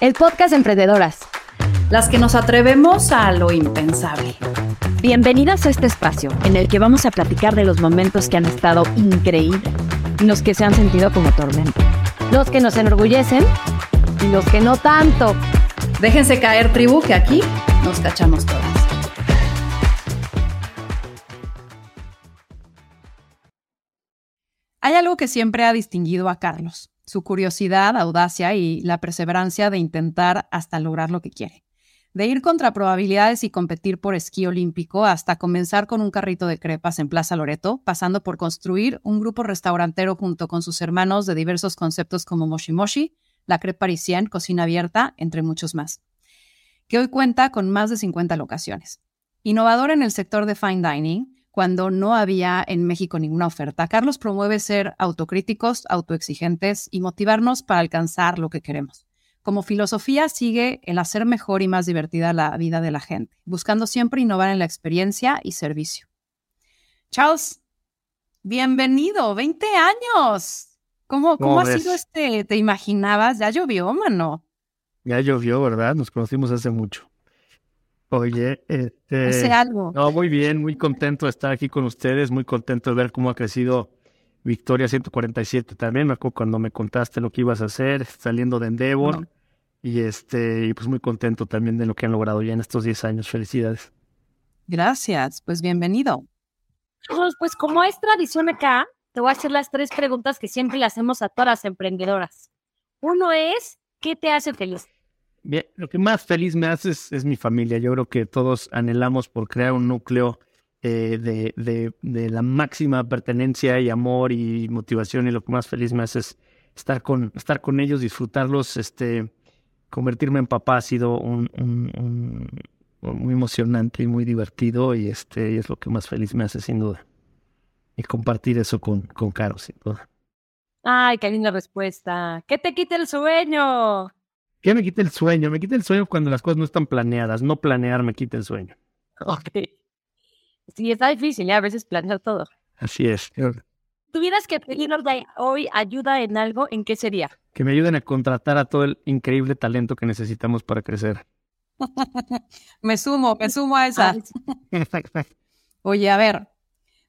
el podcast de Emprendedoras. Las que nos atrevemos a lo impensable. Bienvenidas a este espacio en el que vamos a platicar de los momentos que han estado increíbles y los que se han sentido como tormenta. Los que nos enorgullecen y los que no tanto. Déjense caer, tribu, que aquí nos cachamos todas. Hay algo que siempre ha distinguido a Carlos, su curiosidad, audacia y la perseverancia de intentar hasta lograr lo que quiere. De ir contra probabilidades y competir por esquí olímpico hasta comenzar con un carrito de crepas en Plaza Loreto, pasando por construir un grupo restaurantero junto con sus hermanos de diversos conceptos como Moshi Moshi, la crepe parisien, cocina abierta, entre muchos más, que hoy cuenta con más de 50 locaciones. Innovador en el sector de fine dining, cuando no había en México ninguna oferta. Carlos promueve ser autocríticos, autoexigentes y motivarnos para alcanzar lo que queremos. Como filosofía sigue el hacer mejor y más divertida la vida de la gente, buscando siempre innovar en la experiencia y servicio. Charles, bienvenido, 20 años. ¿Cómo, cómo, ha sido este? ¿Te imaginabas? Ya llovió, mano. Ya llovió, ¿verdad? Nos conocimos hace mucho. Oye, este... Hace algo. No, muy bien, muy contento de estar aquí con ustedes, muy contento de ver cómo ha crecido Victoria 147 también. Me acuerdo cuando me contaste lo que ibas a hacer, saliendo de Endeavor. Y este, y pues muy contento también de lo que han logrado ya en estos 10 años. Felicidades. Gracias, pues bienvenido. Pues como es tradición acá, te voy a hacer las tres preguntas que siempre le hacemos a todas las emprendedoras. Uno es, ¿qué te hace feliz? Lo que más feliz me hace es, mi familia. Yo creo que todos anhelamos por crear un núcleo eh, de, de, de, la máxima pertenencia y amor y motivación. Y lo que más feliz me hace es estar con, estar con ellos, disfrutarlos. Este, convertirme en papá ha sido un, muy emocionante y muy divertido. Y este es lo que más feliz me hace, sin duda. Y compartir eso con, con Caro, sin duda. Ay, qué linda respuesta. ¿Qué te quita el sueño? ¿Qué me quita el sueño? Me quita el sueño cuando las cosas no están planeadas. No planear me quita el sueño. Ok. Sí, está difícil, ¿eh? a veces planear todo. Así es. ¿Tuvieras que pedirnos hoy ayuda en algo? ¿En qué sería? Que me ayuden a contratar a todo el increíble talento que necesitamos para crecer. me sumo, me sumo a esa. Oye, a ver,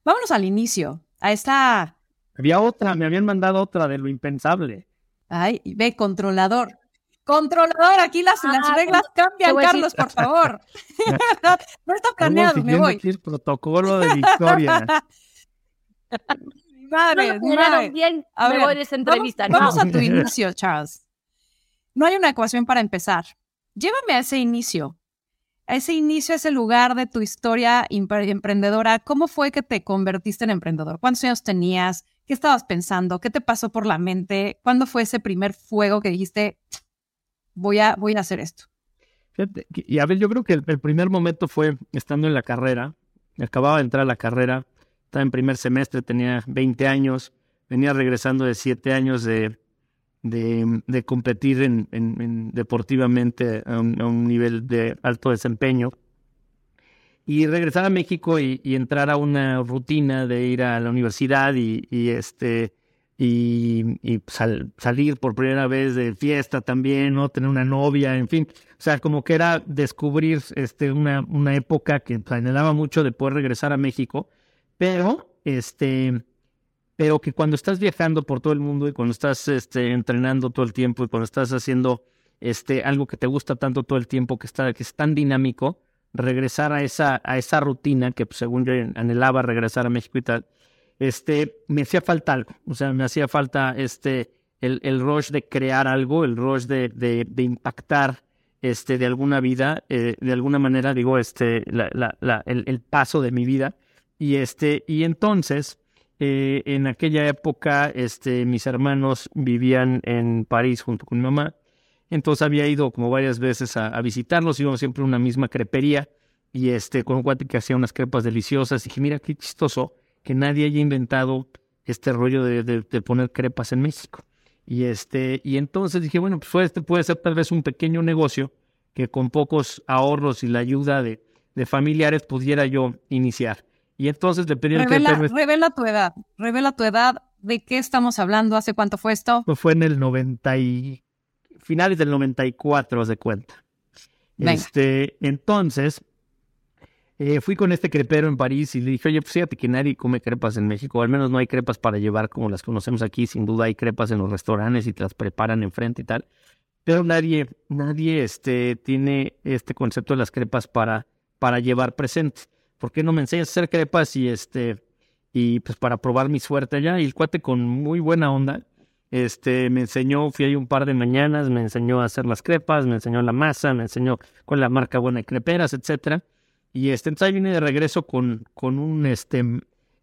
vámonos al inicio, a esta... Había otra, me habían mandado otra de lo impensable. Ay, ve, controlador. Controlador, aquí las, las ah, reglas cambian, Carlos, por favor. no está planeado, me voy. El protocolo de victoria. madre, no madre. Bien, a me ver, voy de esa entrevista. Vamos, vamos a tu inicio, Charles. No hay una ecuación para empezar. Llévame a ese inicio. A ese inicio, a ese lugar de tu historia emprendedora. ¿Cómo fue que te convertiste en emprendedor? ¿Cuántos años tenías? ¿Qué estabas pensando? ¿Qué te pasó por la mente? ¿Cuándo fue ese primer fuego que dijiste, voy a, voy a hacer esto. Y a ver, yo creo que el, primer momento fue estando en la carrera, acababa de entrar a la carrera, estaba en primer semestre, tenía 20 años, venía regresando de 7 años de, de, competir en, deportivamente a un, nivel de alto desempeño. Y regresar a México y, entrar a una rutina de ir a la universidad y, y este, y, salir por primera vez de fiesta también, ¿no? Tener una novia, en fin. O sea, como que era descubrir este, una, una época que anhelaba mucho de poder regresar a México, pero, este, pero que cuando estás viajando por todo el mundo y cuando estás este, entrenando todo el tiempo y cuando estás haciendo este, algo que te gusta tanto todo el tiempo, que, está, que es tan dinámico, regresar a esa, a esa rutina que pues, según yo anhelaba regresar a México y tal, este, me hacía falta algo, o sea, me hacía falta este, el, el rush de crear algo, el rush de, de, impactar este, de alguna vida, eh, de alguna manera, digo, este, la, la, el, paso de mi vida. Y, este, y entonces, eh, en aquella época, este, mis hermanos vivían en París junto con mi mamá. Entonces había ido como varias veces a, a visitarlos, íbamos siempre a una misma crepería y este, con un cuate que hacía unas crepas deliciosas. Y dije, mira qué chistoso que nadie haya inventado este rollo de, poner crepas en México. Y, este, y entonces dije, bueno, pues este puede ser tal vez un pequeño negocio que con pocos ahorros y la ayuda de, de familiares pudiera yo iniciar. Y entonces le pedí revela, revela tu edad, revela tu edad, ¿de qué estamos hablando? ¿Hace cuánto fue esto? Pues fue en el 90 y finales del 94, de cuenta. Este, entonces, eh, fui con este crepero en París y le dije, oye, pues fíjate que nadie come crepas en México, al menos no hay crepas para llevar como las conocemos aquí, sin duda hay crepas en los restaurantes y las preparan enfrente y tal, pero nadie, nadie este, tiene este concepto de las crepas para, para llevar presente. ¿Por qué no me enseñas a hacer crepas y este, y pues para probar mi suerte allá? Y el cuate con muy buena onda, este, me enseñó, fui ahí un par de mañanas, me enseñó a hacer las crepas, me enseñó la masa, me enseñó con la marca buena de creperas, etcétera. Y este, entonces ahí vine de regreso con, con un, este,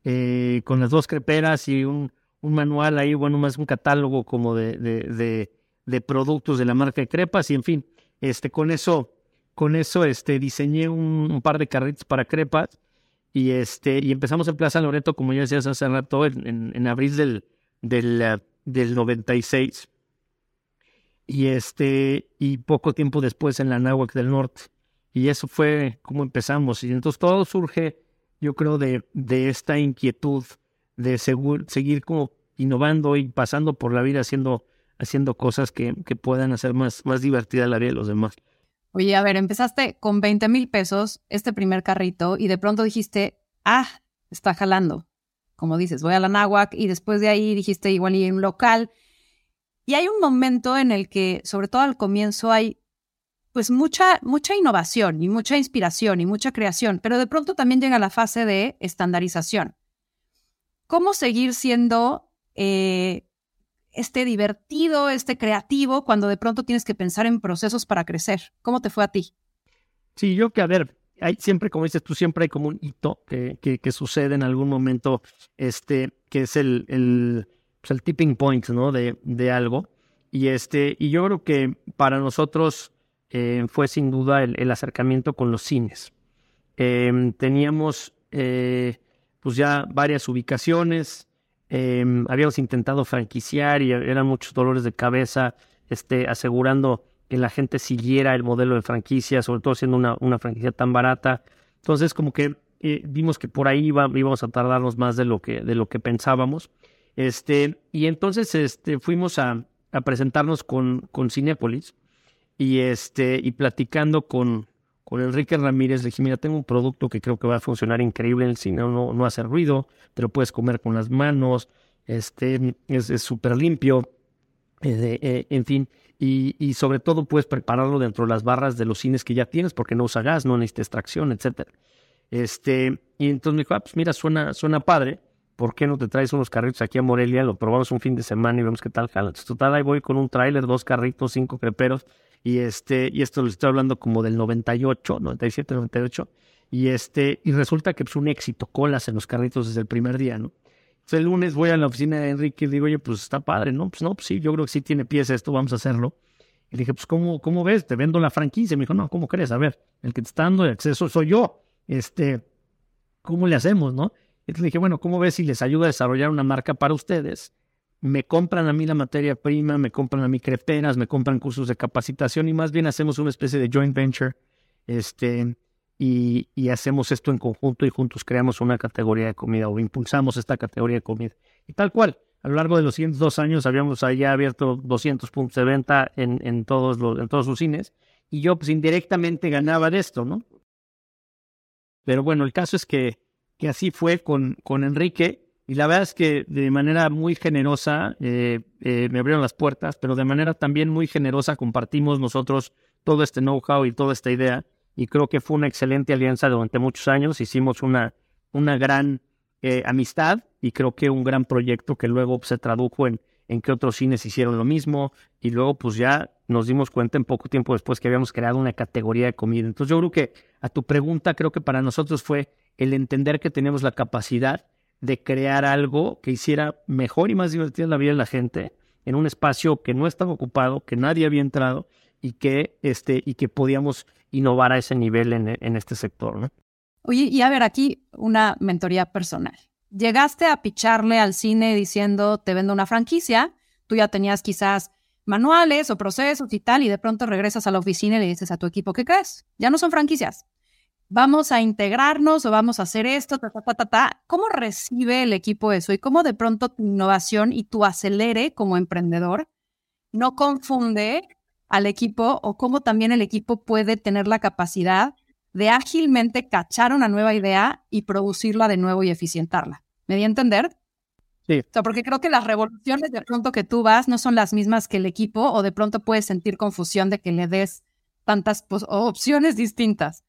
eh, con las dos creperas y un, un, manual ahí, bueno, más un catálogo como de, de, de, productos de la marca de crepas y en fin, este, con eso, con eso, este, diseñé un, par de carritos para crepas y este, y empezamos en Plaza Loreto, como ya decías hace rato, en, en, abril del, del, uh, del 96. Y este, y poco tiempo después en la Náhuac del Norte. Y eso fue como empezamos. Y entonces todo surge, yo creo, de, de esta inquietud de seguir como innovando y pasando por la vida haciendo, haciendo cosas que, que puedan hacer más, más divertida la vida de los demás. Oye, a ver, empezaste con 20 mil pesos este primer carrito y de pronto dijiste, ah, está jalando. Como dices, voy a la náhuac y después de ahí dijiste igual y en un local. Y hay un momento en el que, sobre todo al comienzo, hay pues mucha, mucha innovación y mucha inspiración y mucha creación, pero de pronto también llega la fase de estandarización. ¿Cómo seguir siendo eh, este divertido, este creativo, cuando de pronto tienes que pensar en procesos para crecer? ¿Cómo te fue a ti? Sí, yo que, a ver, hay siempre, como dices tú, siempre hay como un hito que, que, sucede en algún momento, este, que es el, el, pues el tipping point, ¿no? De, de algo. Y este, y yo creo que para nosotros, eh, fue sin duda el, acercamiento con los cines. Em, teníamos eh, pues ya varias ubicaciones, em, habíamos intentado franquiciar y eran muchos dolores de cabeza, este, asegurando que la gente siguiera el modelo de franquicia, sobre todo siendo una, una franquicia tan barata. Entonces, como que eh, vimos que por ahí iba, íbamos a tardarnos más de lo que, de lo que pensábamos. Este, y entonces este, fuimos a, a presentarnos con, con Cinépolis y este, y platicando con, con Enrique Ramírez, le dije, mira, tengo un producto que creo que va a funcionar increíble en el cine, no, no hace ruido, te lo puedes comer con las manos, este, es súper limpio, eh, eh, en fin, y, y, sobre todo puedes prepararlo dentro de las barras de los cines que ya tienes, porque no usa gas, no necesita extracción, etcétera. Este, y entonces me dijo, ah, pues mira, suena, suena padre, ¿por qué no te traes unos carritos aquí a Morelia? Lo probamos un fin de semana y vemos qué tal jala. Entonces, total, ahí voy con un tráiler, dos carritos, cinco creperos, y este, y esto lo estoy hablando como del 98, 97, 98. Y este, y resulta que es pues, un éxito, colas en los carritos desde el primer día, ¿no? Entonces el lunes voy a la oficina de Enrique y digo, oye, pues está padre, ¿no? Pues no, pues sí, yo creo que sí tiene pies esto, vamos a hacerlo. Y le dije, pues, ¿cómo, cómo ves? Te vendo la franquicia. Me dijo, no, ¿cómo crees? A ver, el que te está dando el acceso soy yo. Este, ¿cómo le hacemos, no? Entonces le dije, bueno, ¿cómo ves si les ayuda a desarrollar una marca para ustedes? Me compran a mí la materia prima, me compran a mí creperas, me compran cursos de capacitación y más bien hacemos una especie de joint venture este, y, y, hacemos esto en conjunto y juntos creamos una categoría de comida o impulsamos esta categoría de comida. Y tal cual, a lo largo de los siguientes dos años habíamos allá abierto 200 puntos de venta en, en, todos, los, en todos sus cines y yo pues indirectamente ganaba de esto, ¿no? Pero bueno, el caso es que, que así fue con, con Enrique y la verdad es que de manera muy generosa eh, eh, me abrieron las puertas, pero de manera también muy generosa compartimos nosotros todo este know-how y toda esta idea. Y creo que fue una excelente alianza durante muchos años. Hicimos una, una gran eh, amistad y creo que un gran proyecto que luego se tradujo en, en que otros cines hicieron lo mismo. Y luego pues ya nos dimos cuenta en poco tiempo después que habíamos creado una categoría de comida. Entonces yo creo que a tu pregunta creo que para nosotros fue el entender que tenemos la capacidad de crear algo que hiciera mejor y más divertida la vida de la gente en un espacio que no estaba ocupado, que nadie había entrado y que, este, y que podíamos innovar a ese nivel en, en este sector. ¿no? Oye, y a ver, aquí una mentoría personal. Llegaste a picharle al cine diciendo, te vendo una franquicia, tú ya tenías quizás manuales o procesos y tal, y de pronto regresas a la oficina y le dices a tu equipo, ¿qué crees? Ya no son franquicias, vamos a integrarnos o vamos a hacer esto, ta, ta, ta, ta, ¿Cómo recibe el equipo eso? Y cómo de pronto tu innovación y tu acelere como emprendedor no confunde al equipo o cómo también el equipo puede tener la capacidad de ágilmente cachar una nueva idea y producirla de nuevo y eficientarla. ¿Me di a entender? Sí. O sea, porque creo que las revoluciones de pronto que tú vas no son las mismas que el equipo o de pronto puedes sentir confusión de que le des tantas opciones distintas.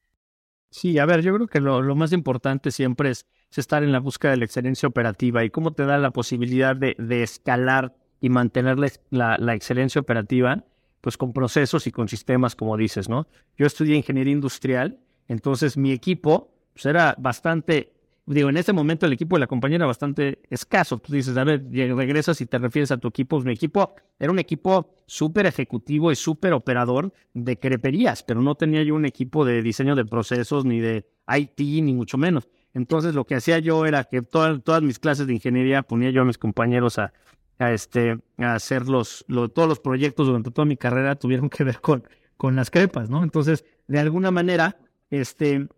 Sí, a ver, yo creo que lo, más importante siempre es, estar en la búsqueda de la excelencia operativa y cómo te da la posibilidad de, escalar y mantener la, excelencia operativa, pues con procesos y con sistemas, como dices, ¿no? Yo estudié ingeniería industrial, entonces mi equipo pues, era bastante digo, en ese momento el equipo de la compañía era bastante escaso. Tú dices, a ver, regresas y te refieres a tu equipo. Mi equipo era un equipo súper ejecutivo y súper operador de creperías, pero no tenía yo un equipo de diseño de procesos, ni de IT, ni mucho menos. Entonces lo que hacía yo era que todas mis clases de ingeniería ponía yo a mis compañeros a, a este, a hacer los, todos los proyectos durante toda mi carrera tuvieron que ver con, con las crepas, ¿no? Entonces, de alguna manera, este,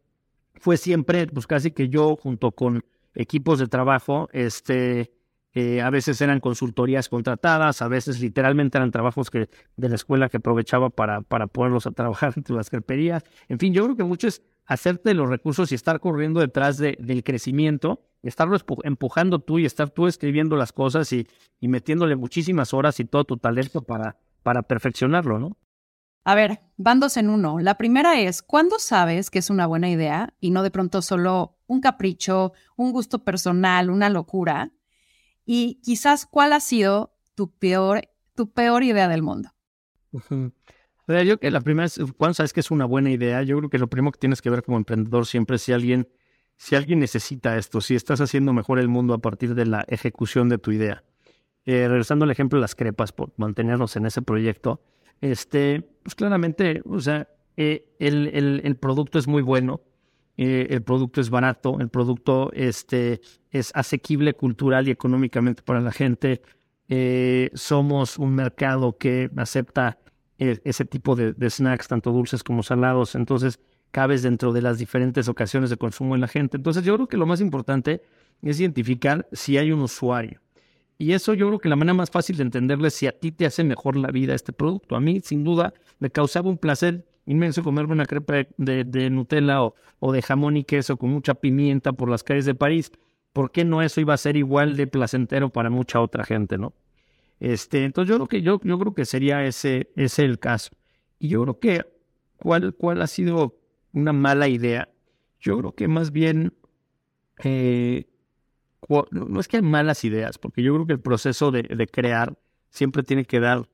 fue siempre, pues casi que yo junto con equipos de trabajo, este, eh, a veces eran consultorías contratadas, a veces literalmente eran trabajos que, de la escuela que aprovechaba para, para ponerlos a trabajar entre las creperías. En fin, yo creo que mucho es hacerte los recursos y estar corriendo detrás de, del crecimiento, estarlo empujando tú y estar tú escribiendo las cosas y, y metiéndole muchísimas horas y todo tu talento para, para perfeccionarlo, ¿no? A ver, van dos en uno. La primera es, ¿cuándo sabes que es una buena idea y no de pronto solo un capricho, un gusto personal, una locura? Y quizás, ¿cuál ha sido tu peor, tu peor idea del mundo? A ver, yo que la primera es, ¿cuándo sabes que es una buena idea? Yo creo que lo primero que tienes que ver como emprendedor siempre es si alguien, si alguien necesita esto, si estás haciendo mejor el mundo a partir de la ejecución de tu idea. Eh, regresando al ejemplo de las crepas, por mantenernos en ese proyecto, este, pues claramente, o sea, eh, el, el, producto es muy bueno, eh, el producto es barato, el producto este, es asequible cultural y económicamente para la gente. Eh, somos un mercado que acepta ese tipo de, de, snacks, tanto dulces como salados, entonces cabes dentro de las diferentes ocasiones de consumo en la gente. Entonces yo creo que lo más importante es identificar si hay un usuario. Y eso yo creo que la manera más fácil de entenderle es si a ti te hace mejor la vida este producto. A mí, sin duda, me causaba un placer inmenso comerme una crepa de, Nutella o, o, de jamón y queso con mucha pimienta por las calles de París. ¿Por qué no eso iba a ser igual de placentero para mucha otra gente, no? Este, entonces yo creo que yo, yo creo que sería ese, ese el caso. Y yo creo que cuál, cuál ha sido una mala idea. Yo creo que más bien eh, no es que hay malas ideas, porque yo creo que el proceso de, crear siempre tiene que dar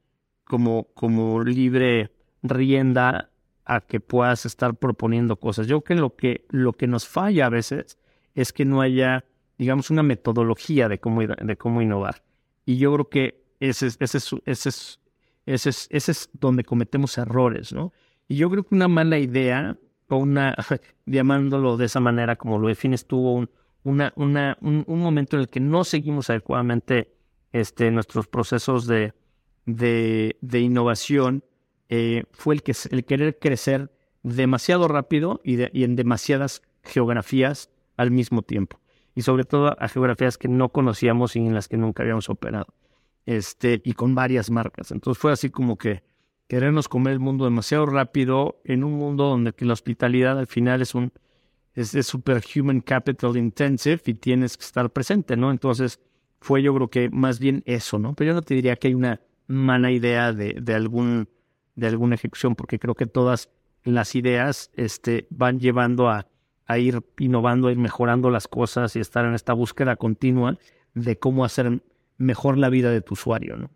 como, como libre rienda a que puedas estar proponiendo cosas. Yo creo que lo que, lo que nos falla a veces es que no haya, digamos, una metodología de cómo, de cómo innovar. Y yo creo que ese es, ese, es, ese, es, ese, es, ese es donde cometemos errores, ¿no? Y yo creo que una mala idea, o una, llamándolo de esa manera como lo defines tú, un, una, una, un, momento en el que no seguimos adecuadamente este, nuestros procesos de, de, de innovación eh, fue el, que, el querer crecer demasiado rápido y, en demasiadas geografías al mismo tiempo. Y sobre todo a geografías que no conocíamos y en las que nunca habíamos operado. Este, y con varias marcas. Entonces fue así como que querernos comer el mundo demasiado rápido en un mundo donde la hospitalidad al final es un es de super human capital intensive y tienes que estar presente, ¿no? Entonces fue yo creo que más bien eso, ¿no? Pero yo no te diría que hay una mala idea de, de, algún, de alguna ejecución, porque creo que todas las ideas este, van llevando a, a ir innovando, a ir mejorando las cosas y estar en esta búsqueda continua de cómo hacer mejor la vida de tu usuario, ¿no?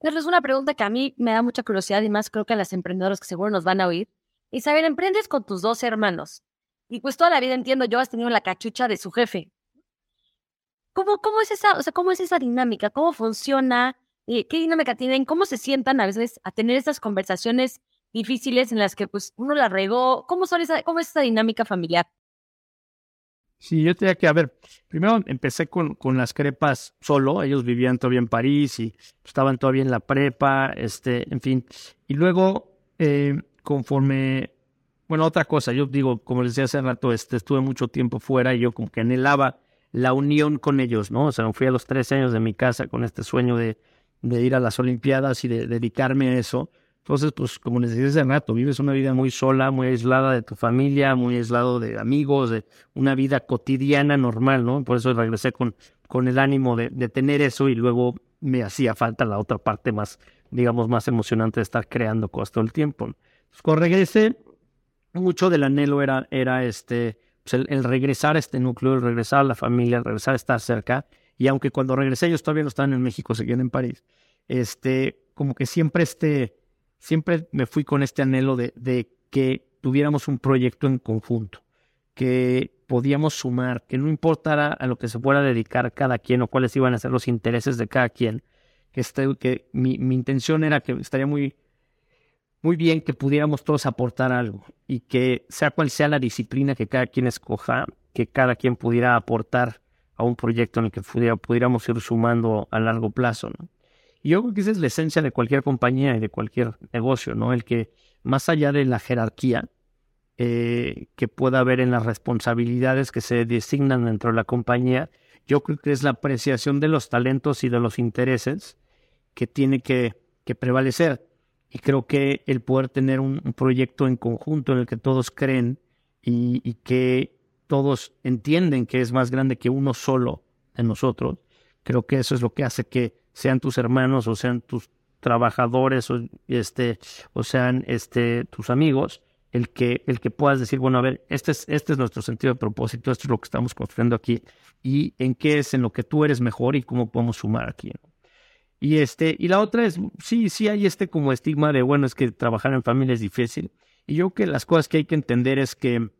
Es una pregunta que a mí me da mucha curiosidad y más creo que a las emprendedoras que seguro nos van a oír. Isabel, emprendes con tus dos hermanos. Y pues toda la vida entiendo, yo has tenido la cachucha de su jefe. ¿Cómo, cómo es esa, o sea, cómo es esa dinámica? ¿Cómo funciona? ¿Qué dinámica tienen? ¿Cómo se sientan a veces a tener estas conversaciones difíciles en las que pues uno la regó? ¿Cómo, son esa, cómo es esa dinámica familiar? Sí, yo tenía que, a ver, primero empecé con, con las crepas solo, ellos vivían todavía en París y estaban todavía en la prepa, este, en fin. Y luego, eh, conforme bueno, otra cosa, yo digo, como les decía hace rato, este, estuve mucho tiempo fuera y yo como que anhelaba la unión con ellos, ¿no? O sea, fui a los 13 años de mi casa con este sueño de, de ir a las Olimpiadas y de dedicarme a eso. Entonces, pues como les decía hace rato, vives una vida muy sola, muy aislada de tu familia, muy aislado de amigos, de una vida cotidiana normal, ¿no? Por eso regresé con, con el ánimo de, de tener eso y luego me hacía falta la otra parte más, digamos, más emocionante de estar creando cosas todo el tiempo. Pues, cuando regresé, mucho del anhelo era, era este, pues el, regresar a este núcleo, el regresar a la familia, el regresar a estar cerca. Y aunque cuando regresé ellos todavía no estaban en México, seguían en París, este, como que siempre este, siempre me fui con este anhelo de, de que tuviéramos un proyecto en conjunto, que podíamos sumar, que no importara a lo que se fuera a dedicar cada quien o cuáles iban a ser los intereses de cada quien, este, que mi, mi intención era que estaría muy, muy bien que pudiéramos todos aportar algo y que sea cual sea la disciplina que cada quien escoja, que cada quien pudiera aportar a un proyecto en el que pudiéramos ir sumando a largo plazo. Y yo creo que esa es la esencia de cualquier compañía y de cualquier negocio, ¿no? El que más allá de la jerarquía eh, que pueda haber en las responsabilidades que se designan dentro de la compañía, yo creo que es la apreciación de los talentos y de los intereses que tiene que, que prevalecer. Y creo que el poder tener un, proyecto en conjunto en el que todos creen y, que todos entienden que es más grande que uno solo de nosotros, creo que eso es lo que hace que sean tus hermanos o sean tus trabajadores o, este, o sean este, tus amigos, el que, el que puedas decir, bueno, a ver, este es, este es nuestro sentido de propósito, esto es lo que estamos construyendo aquí y en qué es en lo que tú eres mejor y cómo podemos sumar aquí. Y este, y la otra es, sí, sí hay este como estigma de, bueno, es que trabajar en familia es difícil. Y yo creo que las cosas que hay que entender es que,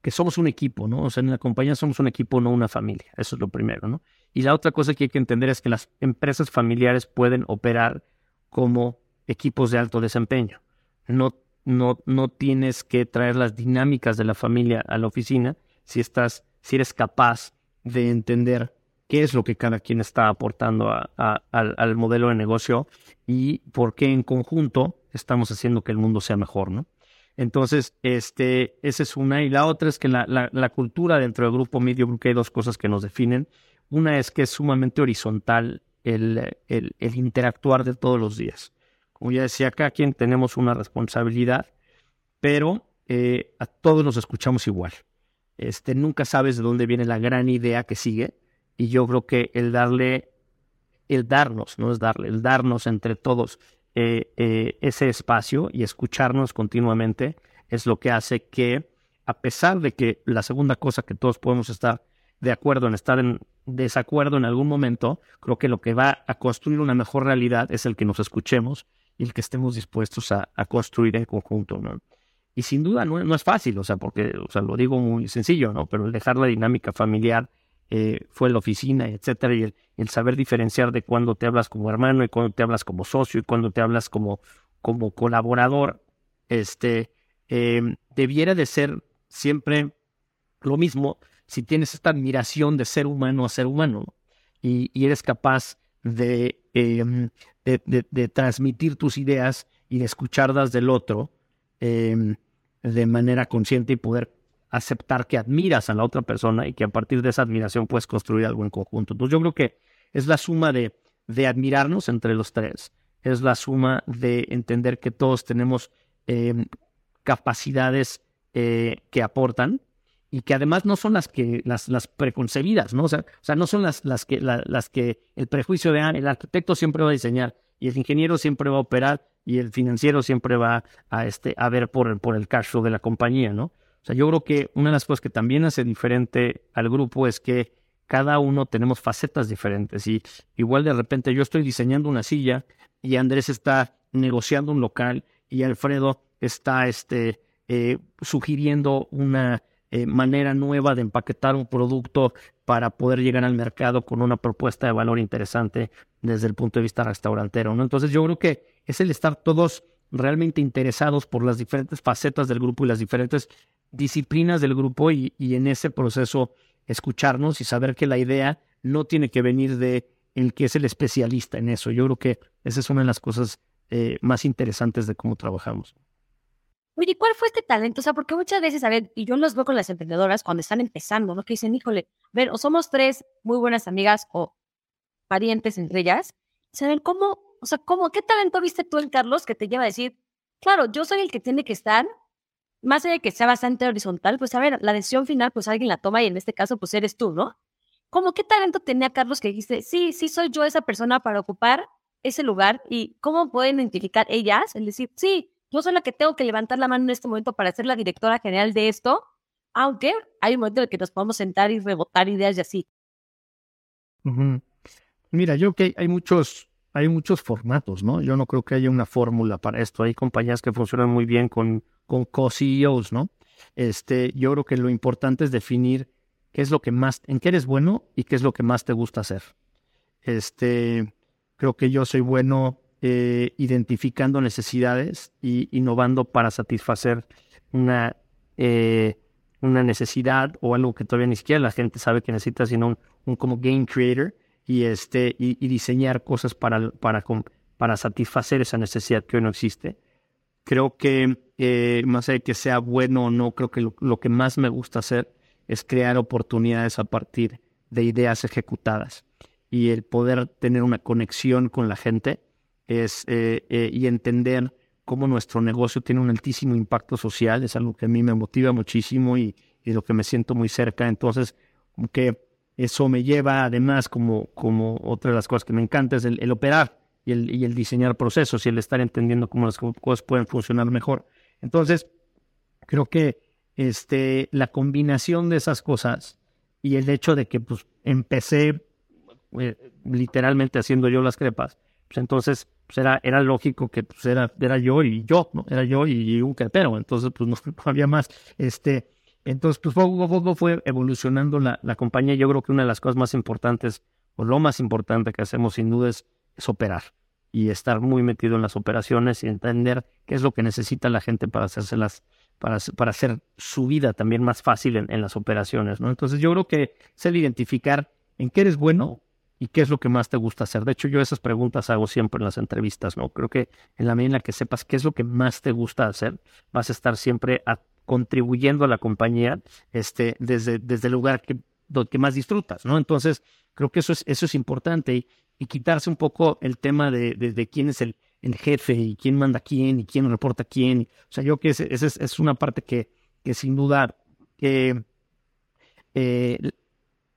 que somos un equipo, ¿no? O sea, en la compañía somos un equipo, no una familia. Eso es lo primero, ¿no? Y la otra cosa que hay que entender es que las empresas familiares pueden operar como equipos de alto desempeño. No, no, no tienes que traer las dinámicas de la familia a la oficina si estás, si eres capaz de entender qué es lo que cada quien está aportando al, modelo de negocio y por qué en conjunto estamos haciendo que el mundo sea mejor, ¿no? Entonces, este, esa es una. Y la otra es que la, la, cultura dentro del grupo medio, hay dos cosas que nos definen. Una es que es sumamente horizontal el, interactuar de todos los días. Como ya decía, cada quien tenemos una responsabilidad, pero eh, a todos nos escuchamos igual. Este, nunca sabes de dónde viene la gran idea que sigue y yo creo que el darle, el darnos, no es darle, el darnos entre todos eh, eh, ese espacio y escucharnos continuamente es lo que hace que, a pesar de que la segunda cosa que todos podemos estar de acuerdo en estar en desacuerdo en algún momento, creo que lo que va a construir una mejor realidad es el que nos escuchemos y el que estemos dispuestos a, construir en conjunto, ¿no? Y sin duda no, no, es fácil, o sea, porque, o sea, lo digo muy sencillo, ¿no? Pero el dejar la dinámica familiar eh, fue la oficina, etcétera, y el, saber diferenciar de cuando te hablas como hermano y cuando te hablas como socio y cuando te hablas como, como colaborador, este, em, debiera de ser siempre lo mismo si tienes esta admiración de ser humano a ser humano y, eres capaz de, em, de, transmitir tus ideas y de escucharlas del otro em, de manera consciente y poder aceptar que admiras a la otra persona y que a partir de esa admiración puedes construir algo en conjunto. Entonces yo creo que es la suma de, de admirarnos entre los tres, es la suma de entender que todos tenemos em, capacidades eh, que aportan y que además no son las que las, las preconcebidas, ¿no? O sea, o sea no son las, las, que, las que el prejuicio de ah, el arquitecto siempre va a diseñar y el ingeniero siempre va a operar y el financiero siempre va a, este, a ver por, por el cash flow de la compañía, ¿no? O sea, yo creo que una de las cosas que también hace diferente al grupo es que cada uno tenemos facetas diferentes y igual de repente yo estoy diseñando una silla y Andrés está negociando un local y Alfredo está este, eh, sugiriendo una eh, manera nueva de empaquetar un producto para poder llegar al mercado con una propuesta de valor interesante desde el punto de vista restaurantero. ¿no? Entonces yo creo que es el estar todos realmente interesados por las diferentes facetas del grupo y las diferentes disciplinas del grupo y, en ese proceso escucharnos y saber que la idea no tiene que venir de el que es el especialista en eso. Yo creo que esa es una de las cosas eh, más interesantes de cómo trabajamos. Oye, ¿cuál fue este talento? O sea, porque muchas veces, a ver, y yo los veo con las emprendedoras cuando están empezando, ¿no? Que dicen, híjole, ver, o somos tres muy buenas amigas o parientes entre ellas, saber cómo, o sea, cómo, qué talento viste tú en Carlos que te lleva a decir, claro, yo soy el que tiene que estar, más allá de que sea bastante horizontal, pues a ver, la decisión final, pues alguien la toma y en este caso, pues eres tú, ¿no? ¿Cómo qué talento tenía Carlos que dijiste, sí, sí soy yo esa persona para ocupar ese lugar y cómo pueden identificar ellas, el decir, sí, yo soy la que tengo que levantar la mano en este momento para ser la directora general de esto, aunque hay un momento en el que nos podemos sentar y rebotar ideas y así. Mira, yo que hay muchos, hay muchos formatos, ¿no? Yo no creo que haya una fórmula para esto. Hay compañías que funcionan muy bien con, con co-CEOs, ¿no? Este, yo creo que lo importante es definir qué es lo que más, en qué eres bueno y qué es lo que más te gusta hacer. Este, creo que yo soy bueno eh, identificando necesidades y innovando para satisfacer una, eh, una necesidad o algo que todavía ni siquiera la gente sabe que necesita, sino un, como game creator y, este, y, diseñar cosas para, para, para satisfacer esa necesidad que hoy no existe. Creo que eh, más allá de que sea bueno o no, creo que lo, que más me gusta hacer es crear oportunidades a partir de ideas ejecutadas y el poder tener una conexión con la gente es, eh, eh, y entender cómo nuestro negocio tiene un altísimo impacto social, es algo que a mí me motiva muchísimo y, lo que me siento muy cerca. Entonces, que eso me lleva además como, como otra de las cosas que me encanta es el, operar y el, y el, diseñar procesos y el estar entendiendo cómo las cosas pueden funcionar mejor. Entonces, creo que este, la combinación de esas cosas y el hecho de que pues, empecé eh, literalmente haciendo yo las crepas, pues entonces pues era, era lógico que pues era, era yo y yo, ¿no? Era yo y un crepero, entonces pues no, había más. Este, entonces pues poco a poco fue evolucionando la, la compañía. Yo creo que una de las cosas más importantes, o lo más importante que hacemos sin duda es, operar y estar muy metido en las operaciones y entender qué es lo que necesita la gente para hacérselas, para, para hacer su vida también más fácil en, en las operaciones, ¿no? Entonces yo creo que es el identificar en qué eres bueno y qué es lo que más te gusta hacer. De hecho, yo esas preguntas hago siempre en las entrevistas, ¿no? Creo que en la medida en la que sepas qué es lo que más te gusta hacer, vas a estar siempre contribuyendo a la compañía este, desde, desde el lugar que, que más disfrutas, ¿no? Entonces, creo que eso es, eso es importante y, quitarse un poco el tema de, quién es el, el, jefe y quién manda quién y quién reporta quién. O sea, yo creo que esa es, es, una parte que, que sin duda eh,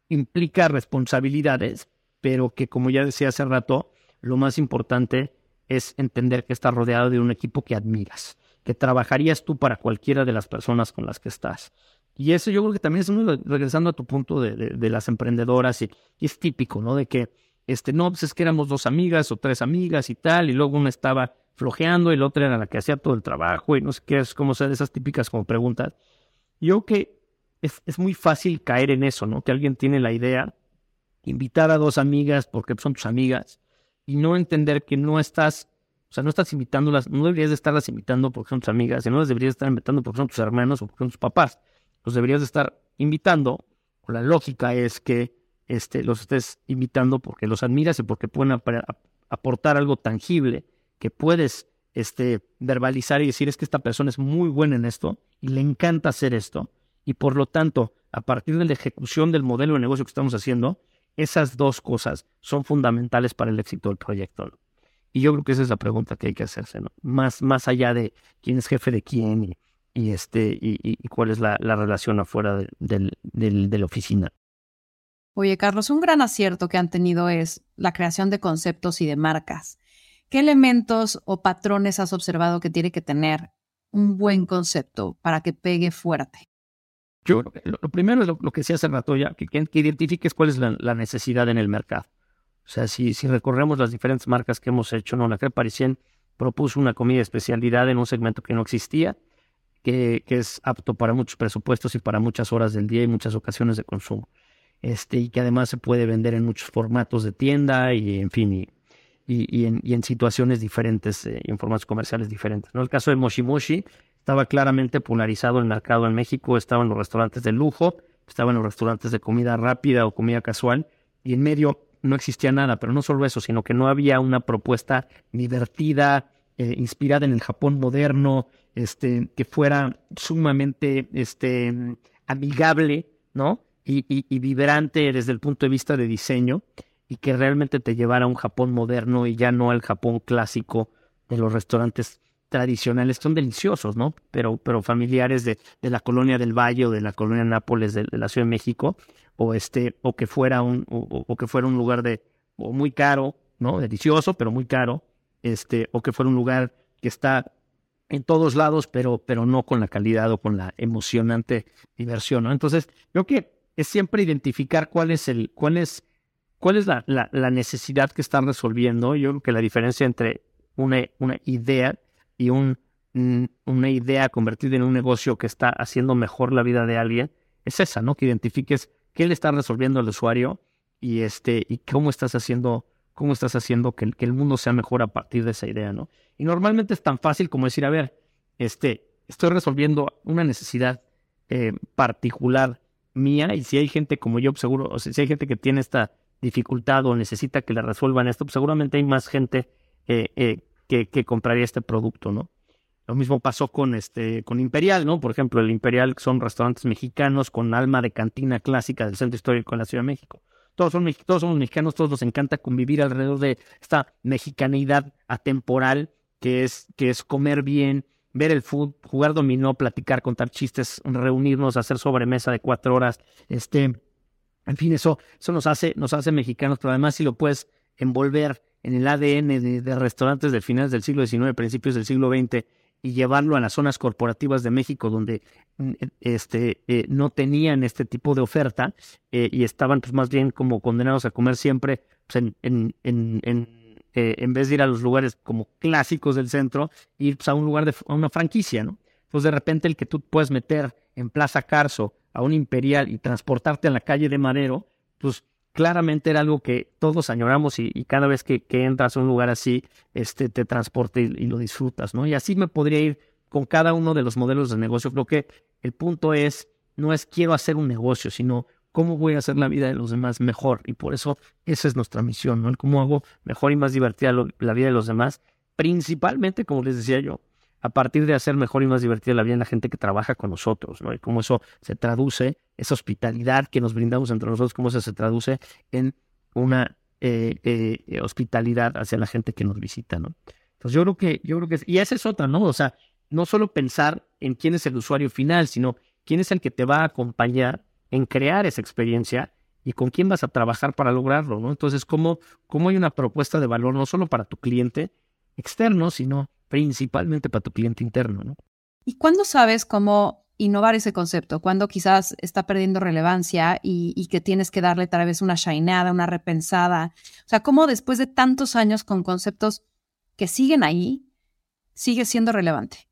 implica responsabilidades, pero que como ya decía hace rato, lo más importante es entender que estás rodeado de un equipo que admiras, que trabajarías tú para cualquiera de las personas con las que estás. Y eso yo creo que también es uno, regresando a tu punto de, de, las emprendedoras, y, es típico, ¿no? De que, este, no, pues es que éramos dos amigas o tres amigas y tal, y luego una estaba flojeando y la otra era la que hacía todo el trabajo y no sé qué, es como ser esas típicas como preguntas. Yo creo que es, es muy fácil caer en eso, ¿no? Que alguien tiene la idea invitar a dos amigas porque son tus amigas y no entender que no estás, o sea, no estás invitándolas, no deberías de estarlas invitando porque son tus amigas, y no las deberías estar invitando porque son tus hermanos o porque son tus papás. Los deberías de estar invitando, la lógica es que este, los estés invitando porque los admiras y porque pueden aportar algo tangible que puedes este, verbalizar y decir es que esta persona es muy buena en esto y le encanta hacer esto. Y por lo tanto, a partir de la ejecución del modelo de negocio que estamos haciendo, esas dos cosas son fundamentales para el éxito del proyecto. Y yo creo que esa es la pregunta que hay que hacerse, ¿no? Más, más allá de quién es jefe de quién y, y este, y, cuál es la, relación afuera de, de la oficina. Oye, Carlos, un gran acierto que han tenido es la creación de conceptos y de marcas. ¿Qué elementos o patrones has observado que tiene que tener un buen concepto para que pegue fuerte? Yo lo, primero es lo, que decía hace rato ya, que, que, identifiques cuál es la, necesidad en el mercado. O sea, si, si recorremos las diferentes marcas que hemos hecho, ¿no? La que Parisien propuso una comida de especialidad en un segmento que no existía, que, es apto para muchos presupuestos y para muchas horas del día y muchas ocasiones de consumo. Este, y que además se puede vender en muchos formatos de tienda y, en fin, y, y, en, y en, situaciones diferentes, eh, en formatos comerciales diferentes. ¿no? El caso de Moshi Moshi estaba claramente polarizado el mercado en México, estaba en los restaurantes de lujo, estaba en los restaurantes de comida rápida o comida casual, y en medio no existía nada, pero no solo eso, sino que no había una propuesta divertida, eh, inspirada en el Japón moderno, este, que fuera sumamente este, amigable, ¿no? Y, y, vibrante desde el punto de vista de diseño. y que realmente te llevara a un Japón moderno y ya no al Japón clásico de los restaurantes tradicionales. Son deliciosos, ¿no? Pero, pero familiares de, la colonia del Valle o de la colonia Nápoles de, la Ciudad de México, o este, o que fuera un, o, que fuera un lugar de muy caro, ¿no? Delicioso, pero muy caro, este, o que fuera un lugar que está en todos lados, pero, pero no con la calidad o con la emocionante diversión, ¿no? Entonces, creo que es siempre identificar cuál es el, cuál es, cuál es la, la, necesidad que están resolviendo. Yo creo que la diferencia entre una, una idea y un, una idea convertida en un negocio que está haciendo mejor la vida de alguien es esa, ¿no? Que identifiques qué le está resolviendo al usuario y este, y cómo estás haciendo cómo estás haciendo que, el mundo sea mejor a partir de esa idea, ¿no? Y normalmente es tan fácil como decir, a ver, este, estoy resolviendo una necesidad eh, particular mía y si hay gente como yo, pues seguro, o sea, si hay gente que tiene esta dificultad o necesita que le resuelvan esto, pues seguramente hay más gente eh, eh, que, que, compraría este producto, ¿no? Lo mismo pasó con este, con Imperial, ¿no? Por ejemplo, el Imperial son restaurantes mexicanos con alma de cantina clásica del centro histórico de la Ciudad de México todos, son, todos somos mexicanos, todos nos encanta convivir alrededor de esta mexicanidad atemporal que es, que es comer bien, ver el fútbol, jugar dominó, platicar, contar chistes, reunirnos, hacer sobremesa de cuatro horas, este, en fin, eso, eso nos hace, nos hace mexicanos, pero además si lo puedes envolver en el ADN de, de restaurantes del finales del siglo XIX, principios del siglo XX, y llevarlo a las zonas corporativas de México donde mm, e, este, eh, no tenían este tipo de oferta eh, y estaban pues más bien como condenados a comer siempre pues, en, en, en, en, eh, en, vez de ir a los lugares como clásicos del centro, ir pues, a un lugar de a una franquicia, ¿no? Entonces de repente el que tú puedes meter en Plaza Carso a un Imperial y transportarte a la calle de Madero, pues claramente era algo que todos añoramos y, cada vez que, entras a un lugar así, este, te transporte y, lo disfrutas, ¿no? Y así me podría ir con cada uno de los modelos de negocio. Creo que el punto es, no es quiero hacer un negocio, sino cómo voy a hacer la vida de los demás mejor. Y por eso esa es nuestra misión, ¿no? El cómo hago mejor y más divertida la vida de los demás, principalmente, como les decía yo, a partir de hacer mejor y más divertida la vida de la gente que trabaja con nosotros, ¿no? Y cómo eso se traduce, esa hospitalidad que nos brindamos entre nosotros, cómo eso se traduce en una eh, eh, hospitalidad hacia la gente que nos visita, ¿no? Entonces yo creo que, yo creo que, y esa es otra, ¿no? O sea, no solo pensar en quién es el usuario final, sino quién es el que te va a acompañar en crear esa experiencia y con quién vas a trabajar para lograrlo, ¿no? Entonces, ¿cómo, cómo hay una propuesta de valor no solo para tu cliente externo, sino principalmente para tu cliente interno. ¿no? ¿Y cuándo sabes cómo innovar ese concepto? Cuando quizás está perdiendo relevancia y, que tienes que darle tal vez una shineada, una repensada. O sea, cómo después de tantos años con conceptos que siguen ahí, sigue siendo relevante.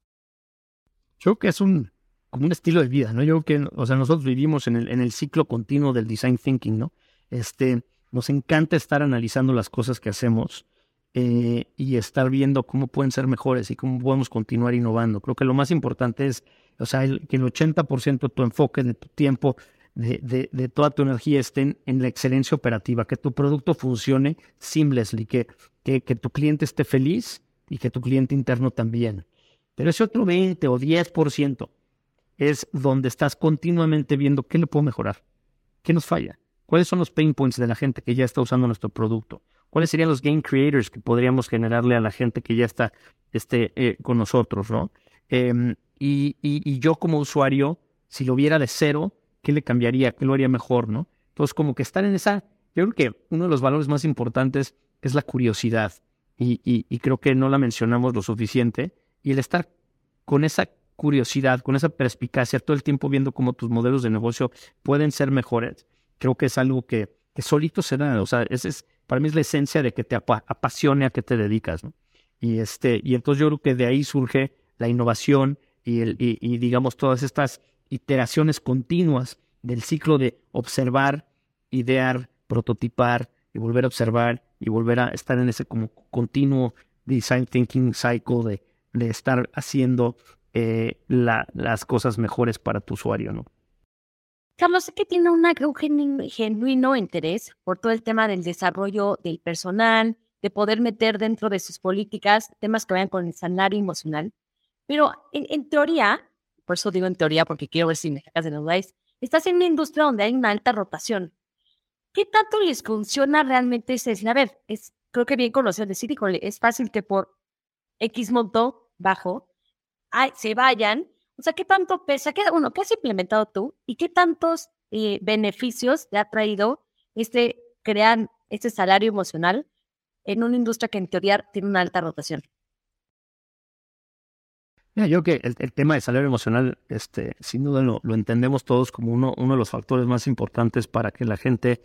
Yo creo que es un, como un estilo de vida, ¿no? Yo creo que, o sea, nosotros vivimos en el, en el ciclo continuo del design thinking, ¿no? Este, nos encanta estar analizando las cosas que hacemos eh, y estar viendo cómo pueden ser mejores y cómo podemos continuar innovando. Creo que lo más importante es, o sea, que el 80% de tu enfoque, de tu tiempo, de, de, toda tu energía estén en la excelencia operativa, que tu producto funcione seamlessly, que, que, que tu cliente esté feliz y que tu cliente interno también. Pero ese otro 20 o 10% es donde estás continuamente viendo qué le puedo mejorar, qué nos falla, cuáles son los pain points de la gente que ya está usando nuestro producto, cuáles serían los game creators que podríamos generarle a la gente que ya está este, eh, con nosotros, ¿no? Em, y, y, yo como usuario, si lo viera de cero, ¿qué le cambiaría? ¿Qué lo haría mejor, no? Entonces, como que estar en esa, yo creo que uno de los valores más importantes es la curiosidad y, y creo que no la mencionamos lo suficiente y el estar con esa curiosidad, con esa perspicacia, todo el tiempo viendo cómo tus modelos de negocio pueden ser mejores, creo que es algo que, que solito se da, o sea, ese es para mí es la esencia de que te apasione a qué te dedicas, ¿no? Y, este, y entonces yo creo que de ahí surge la innovación y, digamos todas estas iteraciones continuas del ciclo de observar, idear, prototipar y volver a observar y volver a estar en ese como continuo design thinking cycle de, de estar haciendo eh, la, las cosas mejores para tu usuario, ¿no? Carlos, sé que tiene un genuino interés por todo el tema del desarrollo del personal, de poder meter dentro de sus políticas temas que vayan con el salario emocional. Pero en, teoría, por eso digo en teoría, porque quiero ver si me sacas de los estás en una industria donde hay una alta rotación. ¿qué tanto les funciona realmente ese decir, a ver, es, creo que bien conocido decir, es fácil que por X monto bajo ay, se vayan. O sea, ¿qué tanto pesa? ¿Qué, uno, ¿qué has implementado tú? ¿Y qué tantos eh, beneficios te ha traído este crear este salario emocional en una industria que en teoría tiene una alta rotación? Mira, yo creo que el, tema de salario emocional, este, sin duda lo, entendemos todos como uno, uno de los factores más importantes para que la gente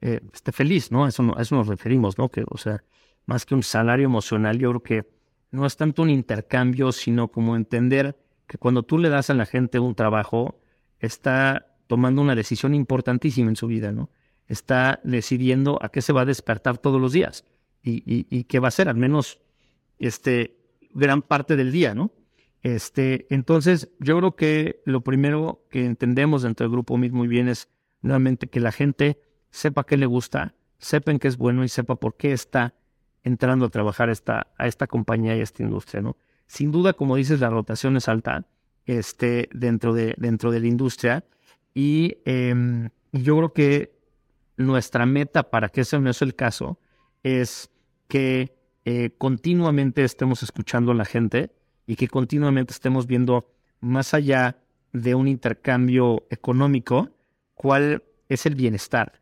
eh, esté feliz, ¿no? Eso, a eso nos referimos, ¿no? Que, o sea, más que un salario emocional, yo creo que no es tanto un intercambio, sino como entender que cuando tú le das a la gente un trabajo, está tomando una decisión importantísima en su vida, ¿no? Está decidiendo a qué se va a despertar todos los días y, qué va a hacer, al menos este, gran parte del día, ¿no? Este, entonces, yo creo que lo primero que entendemos dentro del grupo MIT muy bien es nuevamente que la gente sepa qué le gusta, sepa en qué es bueno y sepa por qué está entrando a trabajar esta, a esta compañía y a esta industria, ¿no? Sin duda, como dices, la rotación es alta este, dentro, de, dentro de la industria. Y em, yo creo que nuestra meta para que ese no sea el caso es que eh, continuamente estemos escuchando a la gente y que continuamente estemos viendo más allá de un intercambio económico, cuál es el bienestar,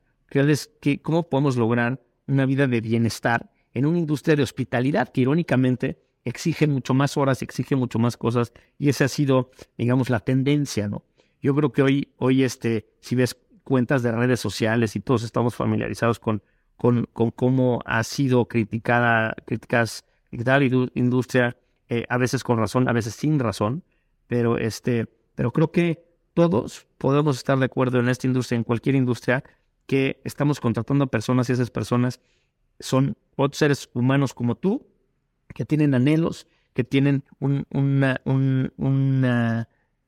cómo podemos lograr una vida de bienestar en una industria de hospitalidad que irónicamente exige mucho más horas, exige mucho más cosas y esa ha sido, digamos, la tendencia, ¿no? Yo creo que hoy, hoy este, si ves cuentas de redes sociales y todos estamos familiarizados con, con, cómo ha sido criticada, críticas, la industria eh, a veces con razón, a veces sin razón, pero, este, pero creo que todos podemos estar de acuerdo en esta industria, en cualquier industria, que estamos contratando a personas y esas personas son otros seres humanos como tú, que tienen anhelos, que tienen una,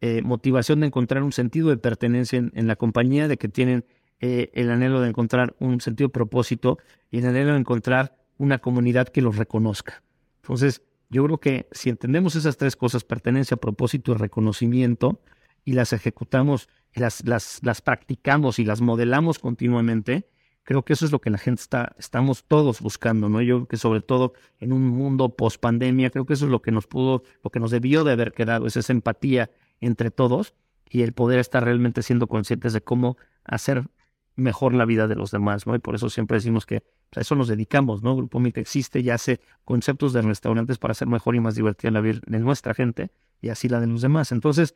eh, motivación de encontrar un sentido de pertenencia en, la compañía, de que tienen eh, el anhelo de encontrar un sentido de propósito y el anhelo de encontrar una comunidad que los reconozca. Entonces, yo creo que si entendemos esas tres cosas, pertenencia, propósito y reconocimiento, y las ejecutamos, las, las practicamos y las modelamos continuamente, creo que eso es lo que la gente está, estamos todos buscando, ¿no? Yo creo que sobre todo en un mundo post pandemia, creo que eso es lo que nos pudo, lo que nos debió de haber quedado, es esa empatía entre todos y el poder estar realmente siendo conscientes de cómo hacer mejor la vida de los demás, ¿no? Y por eso siempre decimos que a eso nos dedicamos, ¿no? Grupo MIT existe y hace conceptos de restaurantes para hacer mejor y más divertida la vida de nuestra gente y así la de los demás. Entonces,